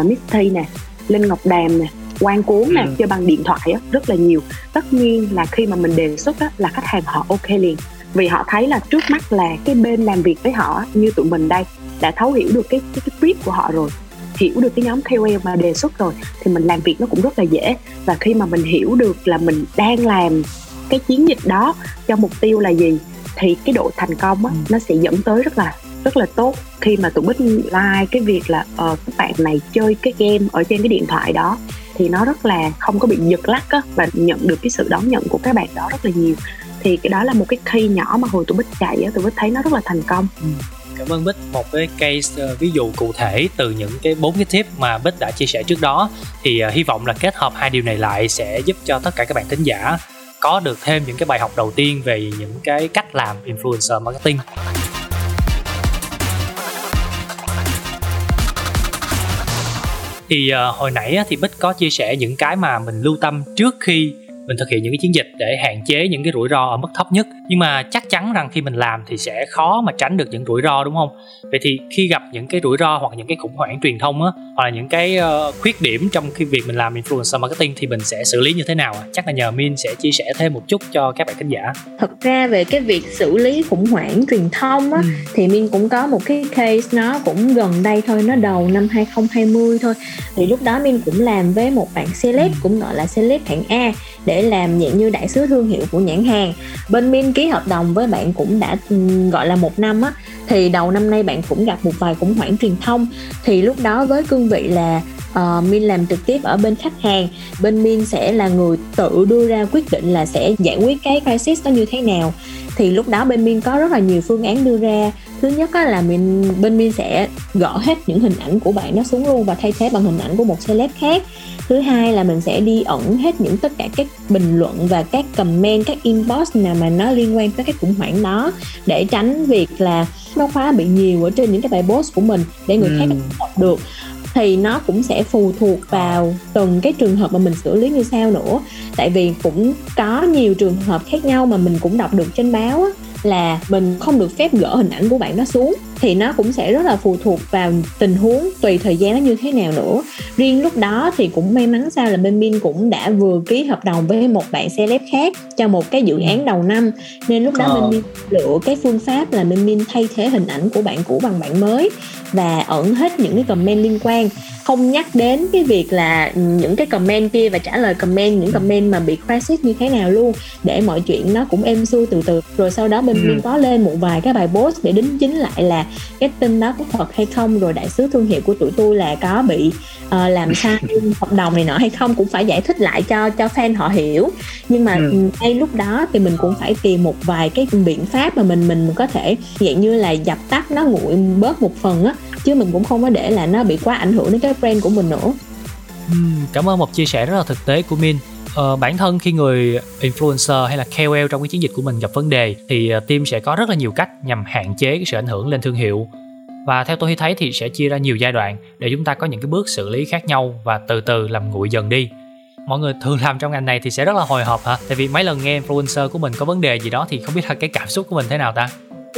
uh, Miss Thi nè Linh Ngọc Đàm nè Quang Cuốn nè Ừ. chơi bằng điện thoại á, rất là nhiều tất nhiên là khi mà mình đề xuất á, là khách hàng họ ok liền vì họ thấy là trước mắt là cái bên làm việc với họ như tụi mình đây đã thấu hiểu được cái cái, cái brief của họ rồi hiểu được cái nhóm KOL mà đề xuất rồi thì mình làm việc nó cũng rất là dễ và khi mà mình hiểu được là mình đang làm cái chiến dịch đó cho mục tiêu là gì thì cái độ thành công á, nó sẽ dẫn tới rất là rất là tốt. Khi mà tụi bích like cái việc là ờ các bạn này chơi cái game ở trên cái điện thoại đó thì nó rất là không có bị giật lắc á và nhận được cái sự đón nhận của các bạn đó rất là nhiều. Thì cái đó là một cái key nhỏ mà hồi tụi bích chạy á tụi bích thấy nó rất là thành công. Cảm ơn Bích. Một cái case ờ, ví dụ cụ thể từ những cái bốn cái tip mà Bích đã chia sẻ trước đó thì ờ, hy vọng là kết hợp hai điều này lại sẽ giúp cho tất cả các bạn thính giả có được thêm những cái bài học đầu tiên về những cái cách làm influencer marketing. Thì uh, hồi nãy thì Bích có chia sẻ những cái mà mình lưu tâm trước khi mình thực hiện những cái chiến dịch để hạn chế những cái rủi ro ở mức thấp nhất. Nhưng mà chắc chắn rằng khi mình làm thì sẽ khó mà tránh được những rủi ro đúng không? Vậy thì khi gặp những cái rủi ro hoặc những cái khủng hoảng truyền thông á hoặc là những cái ờ, khuyết điểm trong khi việc mình làm influencer marketing thì mình sẽ xử lý như thế nào chắc là nhờ Min sẽ chia sẻ thêm một chút cho các bạn khán giả. Thật ra về cái việc xử lý khủng hoảng truyền thông á thì Min cũng có một cái case nó cũng gần đây thôi nó đầu năm 2020 thôi. Thì lúc đó Min cũng làm với một bạn celeb cũng gọi là celeb hạng A để làm dạng như đại sứ thương hiệu của nhãn hàng. Bên Min ký hợp đồng với bạn cũng đã gọi là một năm á thì đầu năm nay bạn cũng gặp một vài khủng hoảng truyền thông. Thì lúc đó với cương vị là uh, Min làm trực tiếp ở bên khách hàng bên Min sẽ là người tự đưa ra quyết định là sẽ giải quyết cái crisis đó như thế nào. Thì lúc đó bên Min có rất là nhiều phương án đưa ra. Thứ nhất á, là mình bên Min sẽ gỡ hết những hình ảnh của bạn nó xuống luôn và thay thế bằng hình ảnh của một celeb khác thứ hai là mình sẽ đi ẩn hết những tất cả các bình luận và các comment các inbox nào mà nó liên quan tới cái khủng hoảng đó để tránh việc là nó khóa bị nhiều ở trên những cái bài post của mình để người khác đọc được. Thì nó cũng sẽ phụ thuộc vào từng cái trường hợp mà mình xử lý như sao nữa. Tại vì cũng có nhiều trường hợp khác nhau mà mình cũng đọc được trên báo á, là mình không được phép gỡ hình ảnh của bạn đó xuống thì nó cũng sẽ rất là phụ thuộc vào tình huống tùy thời gian nó như thế nào nữa. Riêng lúc đó thì cũng may mắn sao là bên Min cũng đã vừa ký hợp đồng với một bạn celeb khác cho một cái dự án đầu năm. Nên lúc đó Ờ. bên Min lựa cái phương pháp là bên Min thay thế hình ảnh của bạn cũ bằng bạn mới và ẩn hết những cái comment liên quan. Không nhắc đến cái việc là những cái comment kia và trả lời comment những comment mà bị crisis như thế nào luôn. Để mọi chuyện nó cũng êm xuôi từ từ. Rồi sau đó bên Ừ. Min có lên một vài cái bài post để đính chính lại là cái tin đó có thật hay không rồi đại sứ thương hiệu của tụi tôi là có bị ờ, làm sai hợp đồng này nọ hay không cũng phải giải thích lại cho cho fan họ hiểu nhưng mà Ừ. ừ. ngay lúc đó thì mình cũng phải tìm một vài cái biện pháp mà mình mình có thể dạng như là dập tắt nó nguội bớt một phần á chứ mình cũng không có để là nó bị quá ảnh hưởng đến cái brand của mình nữa Ừm, cảm ơn một chia sẻ rất là thực tế của Min. Ờ, bản thân khi người influencer hay là KOL trong cái chiến dịch của mình gặp vấn đề thì ờ, team sẽ có rất là nhiều cách nhằm hạn chế cái sự ảnh hưởng lên thương hiệu. Và theo tôi thấy thì sẽ chia ra nhiều giai đoạn để chúng ta có những cái bước xử lý khác nhau và từ từ làm nguội dần đi. Mọi người thường làm trong ngành này thì sẽ rất là hồi hộp hả? Tại vì mấy lần nghe influencer của mình có vấn đề gì đó thì không biết là cái cảm xúc của mình thế nào ta?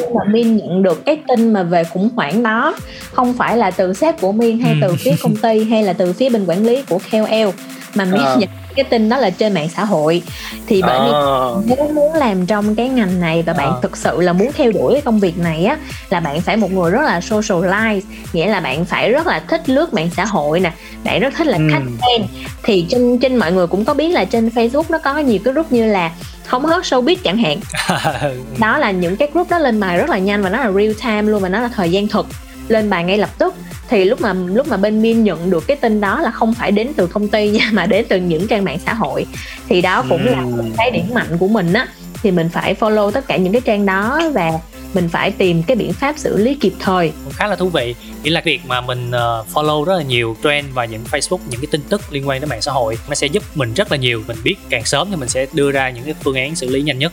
Khi mà Min nhận được cái tin mà về khủng hoảng đó không phải là từ sếp của Min hay Ừ. từ phía công ty hay là từ phía bên quản lý của KOL mà Min Ờ. nhận cái tin đó là trên mạng xã hội thì bởi vì Ờ. nếu muốn làm trong cái ngành này và bạn Ờ. thực sự là muốn theo đuổi cái công việc này á là bạn phải một người rất là socialize nghĩa là bạn phải rất là thích lướt mạng xã hội nè bạn rất thích là Ừ. khách quen thì trên trên mọi người cũng có biết là trên Facebook nó có nhiều cái group như là không hớt showbiz chẳng hạn. Đó là những cái group đó lên bài rất là nhanh và nó là real time luôn và nó là thời gian thực. Lên bài ngay lập tức. Thì lúc mà lúc mà bên Min nhận được cái tin đó là không phải đến từ công ty nha mà đến từ những trang mạng xã hội. Thì đó cũng là một cái điểm mạnh của mình á. Thì mình phải follow tất cả những cái trang đó và mình phải tìm cái biện pháp xử lý kịp thời. Khá là thú vị. Nghĩa là việc mà mình ờ, follow rất là nhiều trend và những Facebook những cái tin tức liên quan đến mạng xã hội nó sẽ giúp mình rất là nhiều. Mình biết càng sớm thì mình sẽ đưa ra những cái phương án xử lý nhanh nhất.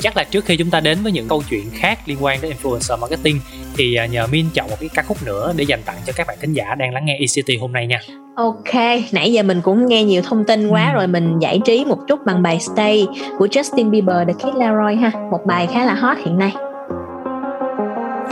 Chắc là trước khi chúng ta đến với những câu chuyện khác liên quan đến influencer marketing thì ờ, nhờ Min chọn một cái ca khúc nữa để dành tặng cho các bạn thính giả đang lắng nghe ECT hôm nay nha. Ok, nãy giờ mình cũng nghe nhiều thông tin quá rồi mình giải trí một chút bằng bài Stay của Justin Bieber The Kid Laroi ha, một bài khá là hot hiện nay.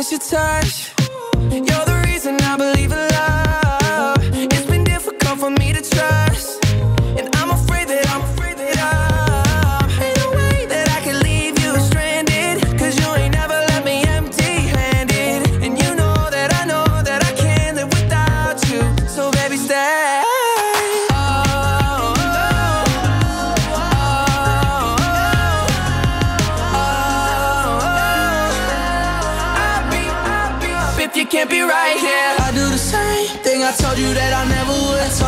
miss your touch.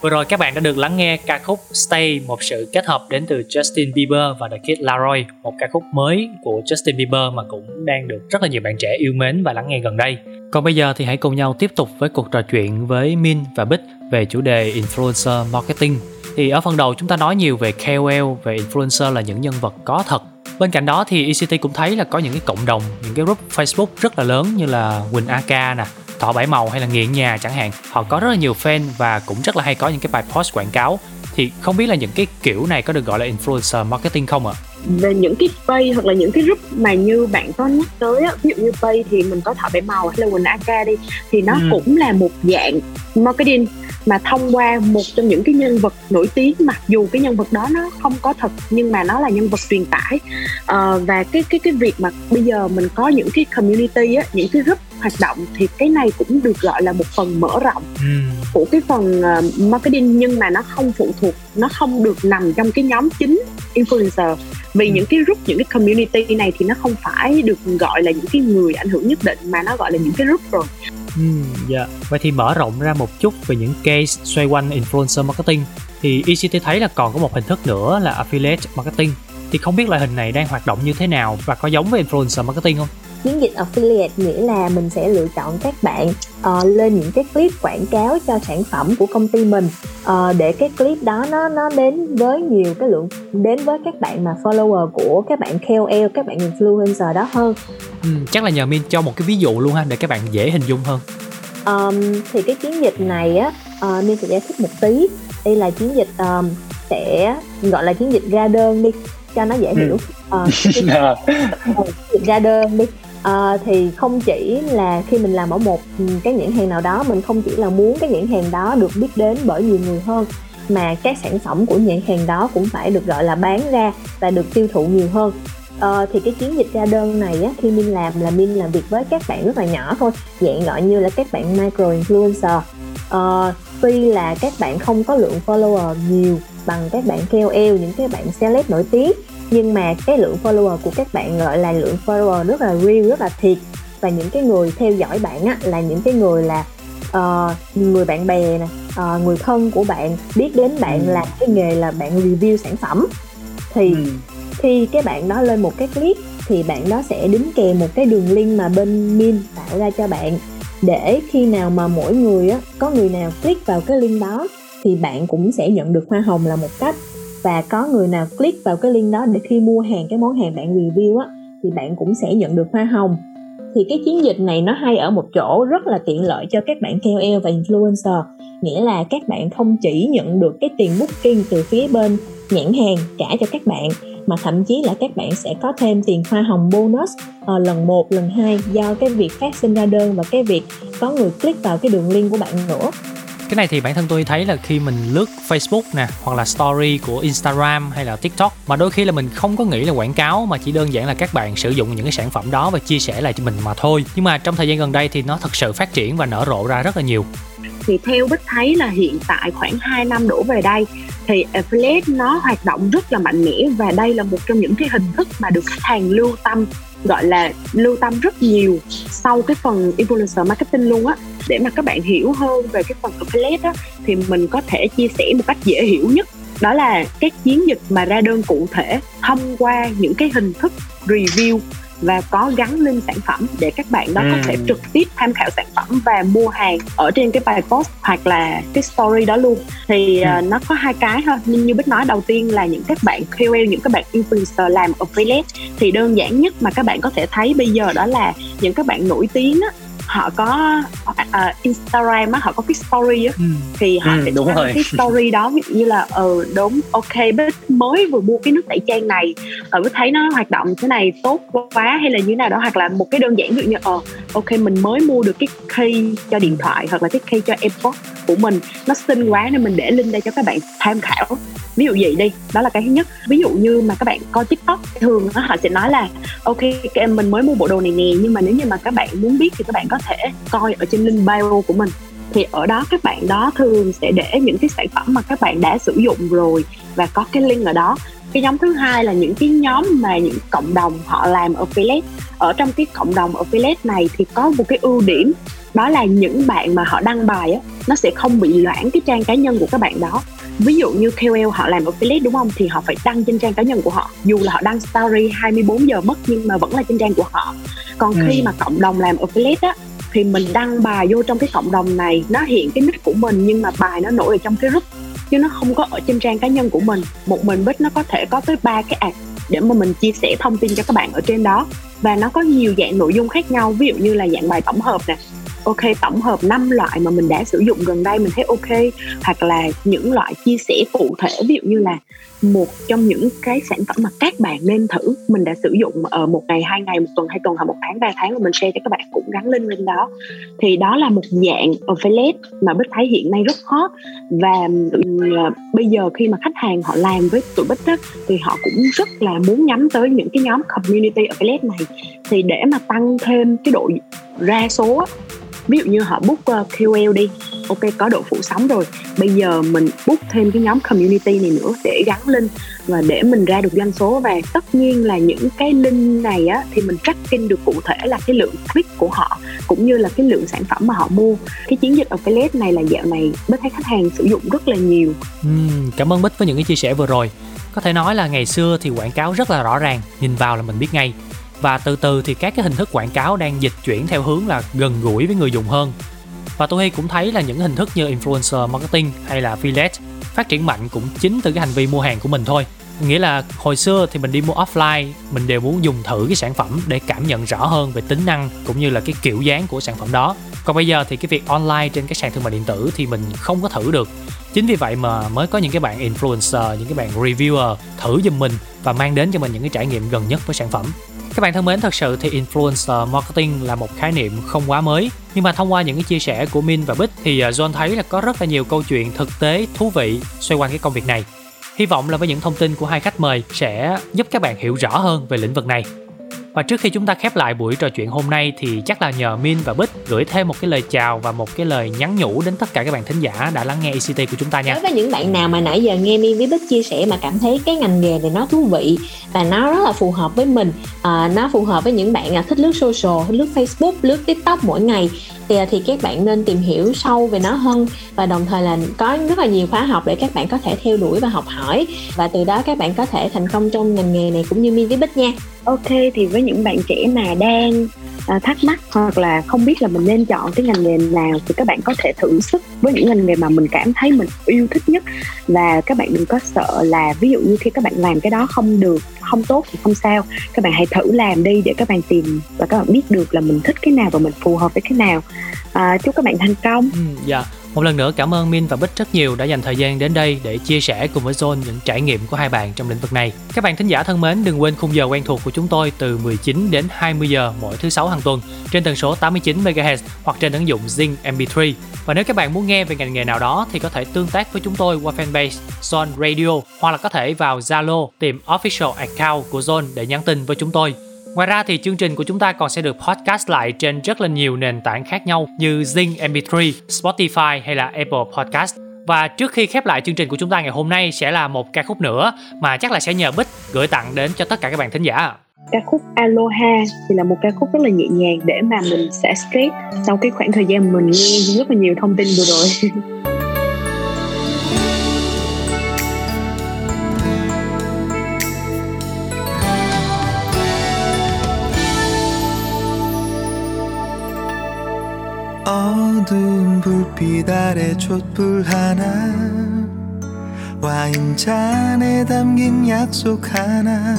Vừa rồi các bạn đã được lắng nghe ca khúc Stay, một sự kết hợp đến từ Justin Bieber và The Kid Laroi, một ca khúc mới của Justin Bieber mà cũng đang được rất là nhiều bạn trẻ yêu mến và lắng nghe gần đây. Còn bây giờ thì hãy cùng nhau tiếp tục với cuộc trò chuyện với Min và Bích về chủ đề Influencer Marketing. Thì ở phần đầu chúng ta nói nhiều về KOL, về influencer là những nhân vật có thật. Bên cạnh đó thì ECT cũng thấy là có những cái cộng đồng, những cái group Facebook rất là lớn như là Quỳnh AK nè, Thọ Bảy Màu hay là Nghiện Nhà chẳng hạn. Họ có rất là nhiều fan và cũng rất là hay có những cái bài post quảng cáo. Thì không biết là những cái kiểu này có được gọi là influencer marketing không ạ? À? Về những cái page hoặc là những cái group mà như bạn có nhắc tới á ví dụ như page thì mình có thọ bảy màu hay là quỳnh ak đi thì nó ừ. cũng là một dạng marketing mà thông qua một trong những cái nhân vật nổi tiếng mặc dù cái nhân vật đó nó không có thật nhưng mà nó là nhân vật truyền tải uh, và cái cái cái việc mà bây giờ mình có những cái community á những cái group hoạt động thì cái này cũng được gọi là một phần mở rộng ừ. của cái phần uh, marketing nhưng mà nó không phụ thuộc nó không được nằm trong cái nhóm chính influencer vì ừ. những cái group những cái community này thì nó không phải được gọi là những cái người ảnh hưởng nhất định mà nó gọi là những cái group rồi Ừ, dạ. Vậy thì mở rộng ra một chút về những case xoay quanh influencer marketing thì ECT thấy là còn có một hình thức nữa là affiliate marketing. Thì không biết loại hình này đang hoạt động như thế nào và có giống với influencer marketing không? Chiến dịch affiliate nghĩa là mình sẽ lựa chọn các bạn uh, lên những cái clip quảng cáo cho sản phẩm của công ty mình. Uh, để cái clip đó nó nó đến với nhiều cái lượng đến với các bạn mà follower của các bạn KOL các bạn influencer đó hơn. Ừ, chắc là nhờ Min cho một cái ví dụ luôn ha để các bạn dễ hình dung hơn. Um, thì cái chiến dịch này á uh, Min sẽ giải thích một tí. Đây là chiến dịch um, sẽ gọi là chiến dịch ra đơn đi cho nó dễ ừ. hiểu. Uh, chiến dịch ra đơn đi à, thì không chỉ là khi mình làm ở một cái nhãn hàng nào đó mình không chỉ là muốn cái nhãn hàng đó được biết đến bởi nhiều người hơn mà các sản phẩm của nhãn hàng đó cũng phải được gọi là bán ra và được tiêu thụ nhiều hơn. Ờ, thì cái chiến dịch ra đơn này á, khi minh làm là minh làm việc với các bạn rất là nhỏ thôi dạng gọi như là các bạn micro influencer. Ờ, tuy là các bạn không có lượng follower nhiều bằng các bạn KOL những cái bạn celeb nổi tiếng nhưng mà cái lượng follower của các bạn gọi là lượng follower rất là real rất là thiệt và những cái người theo dõi bạn á là những cái người là uh, người bạn bè nè uh, người thân của bạn biết đến bạn ừ. làm cái nghề là bạn review sản phẩm thì ừ. khi cái bạn đó lên một cái clip thì bạn đó sẽ đính kèm một cái đường link mà bên min tạo ra cho bạn để khi nào mà mỗi người á có người nào click vào cái link đó thì bạn cũng sẽ nhận được hoa hồng là một cách và có người nào click vào cái link đó để khi mua hàng cái món hàng bạn review á thì bạn cũng sẽ nhận được hoa hồng. Thì cái chiến dịch này nó hay ở một chỗ rất là tiện lợi cho các bạn KOL và influencer nghĩa là các bạn không chỉ nhận được cái tiền booking từ phía bên nhãn hàng trả cho các bạn mà thậm chí là các bạn sẽ có thêm tiền hoa hồng bonus uh, lần 1, lần 2 do cái việc phát sinh ra đơn và cái việc có người click vào cái đường link của bạn nữa cái này thì bản thân tôi thấy là khi mình lướt Facebook nè, hoặc là story của Instagram hay là TikTok, mà đôi khi là mình không có nghĩ là quảng cáo, mà chỉ đơn giản là các bạn sử dụng những cái sản phẩm đó và chia sẻ lại cho mình mà thôi. Nhưng mà trong thời gian gần đây thì nó thật sự phát triển và nở rộ ra rất là nhiều. Thì theo Bích thấy là hiện tại khoảng 2 năm đổ về đây, thì affiliate nó hoạt động rất là mạnh mẽ và đây là một trong những cái hình thức mà được khách hàng lưu tâm, gọi là lưu tâm rất nhiều sau cái phần influencer marketing luôn á để mà các bạn hiểu hơn về cái phần affiliate á thì mình có thể chia sẻ một cách dễ hiểu nhất đó là các chiến dịch mà ra đơn cụ thể thông qua những cái hình thức review và có gắn link sản phẩm để các bạn đó ừ. có thể trực tiếp tham khảo sản phẩm và mua hàng ở trên cái bài post hoặc là cái story đó luôn thì ừ. uh, nó có hai cái thôi nhưng như bích nói đầu tiên là những các bạn KOL những các bạn influencer làm affiliate thì đơn giản nhất mà các bạn có thể thấy bây giờ đó là những các bạn nổi tiếng á họ có uh, Instagram á họ có cái story á ừ. thì họ ừ, sẽ đúng rồi. cái story đó ví dụ như là ờ ừ, đúng ok bích mới vừa mua cái nước tẩy trang này ở bích thấy nó hoạt động thế này tốt quá hay là như nào đó hoặc là một cái đơn giản ví dụ như ờ ok mình mới mua được cái key cho điện thoại hoặc là cái key cho AirPods của mình nó xinh quá nên mình để link đây cho các bạn tham khảo ví dụ vậy đi đó là cái thứ nhất ví dụ như mà các bạn coi tiktok thường họ sẽ nói là ok em mình mới mua bộ đồ này nè nhưng mà nếu như mà các bạn muốn biết thì các bạn có thể coi ở trên link bio của mình. Thì ở đó các bạn đó thường sẽ để những cái sản phẩm mà các bạn đã sử dụng rồi và có cái link ở đó. Cái nhóm thứ hai là những cái nhóm mà những cộng đồng họ làm affiliate. Ở trong cái cộng đồng affiliate này thì có một cái ưu điểm đó là những bạn mà họ đăng bài á nó sẽ không bị loãng cái trang cá nhân của các bạn đó. Ví dụ như KOL họ làm affiliate đúng không? Thì họ phải đăng trên trang cá nhân của họ. Dù là họ đăng story 24 giờ mất nhưng mà vẫn là trên trang của họ. Còn Ừ. khi mà cộng đồng làm affiliate á thì mình đăng bài vô trong cái cộng đồng này, nó hiện cái nick của mình nhưng mà bài nó nổi ở trong cái group, chứ nó không có ở trên trang cá nhân của mình. Một mình bích nó có thể có tới ba cái ad để mà mình chia sẻ thông tin cho các bạn ở trên đó. Và nó có nhiều dạng nội dung khác nhau, ví dụ như là dạng bài tổng hợp nè ok tổng hợp 5 loại mà mình đã sử dụng gần đây mình thấy ok hoặc là những loại chia sẻ cụ thể ví dụ như là một trong những cái sản phẩm mà các bạn nên thử mình đã sử dụng ở một ngày hai ngày một tuần hai tuần hoặc một tháng ba tháng mà mình share cho các bạn cũng gắn link lên đó. Thì đó là một dạng affiliate mà bích thấy hiện nay rất hot. Và ờ, bây giờ khi mà khách hàng họ làm với tụi bích á, thì họ cũng rất là muốn nhắm tới những cái nhóm community affiliate này. Thì để mà tăng thêm cái độ ra số á, ví dụ như họ book ờ, uh, KOL đi. Ok có độ phủ sóng rồi. Bây giờ mình book thêm cái nhóm community này nữa để gắn link và để mình ra được doanh số. Và tất nhiên là những cái link này á thì mình tracking được cụ thể là cái lượng click của họ cũng như là cái lượng sản phẩm mà họ mua. Cái chiến dịch affiliate này là dạo này bích thấy khách hàng sử dụng rất là nhiều. Uhm, cảm ơn Bích với những cái chia sẻ vừa rồi. Có thể nói là ngày xưa thì quảng cáo rất là rõ ràng, nhìn vào là mình biết ngay. Và từ từ thì các cái hình thức quảng cáo đang dịch chuyển theo hướng là gần gũi với người dùng hơn. Và tôi Hy cũng thấy là những hình thức như influencer marketing hay là affiliate phát triển mạnh cũng chính từ cái hành vi mua hàng của mình thôi. Nghĩa là hồi xưa thì mình đi mua offline, mình đều muốn dùng thử cái sản phẩm để cảm nhận rõ hơn về tính năng cũng như là cái kiểu dáng của sản phẩm đó. Còn bây giờ thì cái việc online trên các sàn thương mại điện tử thì mình không có thử được. Chính vì vậy mà mới có những cái bạn influencer, những cái bạn reviewer thử giùm mình và mang đến cho mình những cái trải nghiệm gần nhất với sản phẩm. Các bạn thân mến, thật sự thì influencer marketing là một khái niệm không quá mới. Nhưng mà thông qua những cái chia sẻ của Min và Bích thì à, John thấy là có rất là nhiều câu chuyện thực tế, thú vị xoay quanh cái công việc này. Hy vọng là với những thông tin của hai khách mời sẽ giúp các bạn hiểu rõ hơn về lĩnh vực này và trước khi chúng ta khép lại buổi trò chuyện hôm nay thì chắc là nhờ Min và Bích gửi thêm một cái lời chào và một cái lời nhắn nhủ đến tất cả các bạn thính giả đã lắng nghe ICT của chúng ta nha. Đối với những bạn nào mà nãy giờ nghe Min với Bích chia sẻ mà cảm thấy cái ngành nghề này nó thú vị và nó rất là phù hợp với mình, à, nó phù hợp với những bạn à, thích lướt social, thích lướt Facebook, lướt TikTok mỗi ngày thì thì các bạn nên tìm hiểu sâu về nó hơn và đồng thời là có rất là nhiều khóa học để các bạn có thể theo đuổi và học hỏi và từ đó các bạn có thể thành công trong ngành nghề này cũng như Mi với Bích nha. ok, thì với những bạn trẻ mà đang à, thắc mắc hoặc là không biết là mình nên chọn cái ngành nghề nào thì các bạn có thể thử sức với những ngành nghề mà mình cảm thấy mình yêu thích nhất. Và các bạn đừng có sợ là ví dụ như khi các bạn làm cái đó không được không tốt thì không sao. Các bạn hãy thử làm đi để các bạn tìm và các bạn biết được là mình thích cái nào và mình phù hợp với cái nào. À, chúc các bạn thành công. Ừ, dạ. Một lần nữa cảm ơn Min và Bích rất nhiều đã dành thời gian đến đây để chia sẻ cùng với Zone những trải nghiệm của hai bạn trong lĩnh vực này. Các bạn thính giả thân mến, đừng quên khung giờ quen thuộc của chúng tôi từ 19 đến 20 giờ mỗi thứ sáu hàng tuần trên tần số 89 MHz hoặc trên ứng dụng Zing MP3. Và nếu các bạn muốn nghe về ngành nghề nào đó thì có thể tương tác với chúng tôi qua fanpage Zone Radio hoặc là có thể vào Zalo tìm official account của Zone để nhắn tin với chúng tôi. Ngoài ra thì chương trình của chúng ta còn sẽ được podcast lại trên rất là nhiều nền tảng khác nhau như Zing MP3, Spotify hay là Apple Podcast. Và trước khi khép lại chương trình của chúng ta ngày hôm nay sẽ là một ca khúc nữa mà chắc là sẽ nhờ Bích gửi tặng đến cho tất cả các bạn thính giả. ca khúc Aloha thì là một ca khúc rất là nhẹ nhàng để mà mình sẽ escape sau cái khoảng thời gian mình nghe rất là nhiều thông tin vừa rồi 어두운 불빛 아래 촛불 하나 와인잔에 담긴 약속 하나.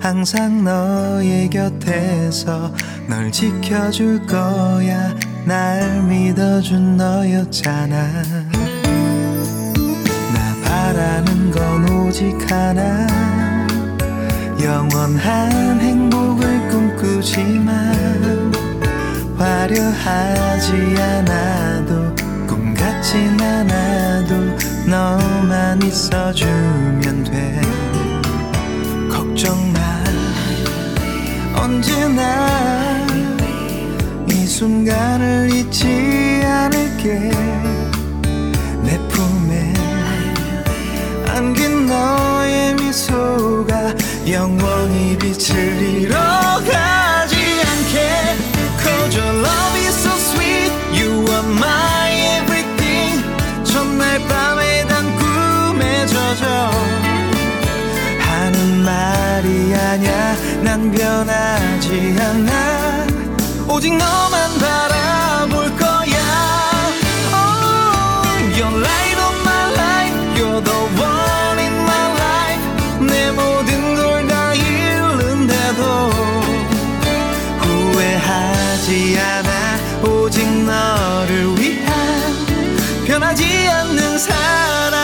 항상 너의 곁에서 널 지켜줄 거야. 날 믿어준 너였잖아. 나 바라는 건 오직 하나. 영원한 행복을 꿈꾸지만 화려하지 않아도 꿈 같진 않아도 너만 있어주면 돼. 걱정 마. 언제나 이 순간을 잊지 않을게. 내 품에 안긴 너의 영원히 빛을 Cause your love is so sweet You are my everything 첫날 밤에 단 꿈에 젖어 하는 말이 아냐 난 변하지 않아 오직 너만 바라볼 거 has had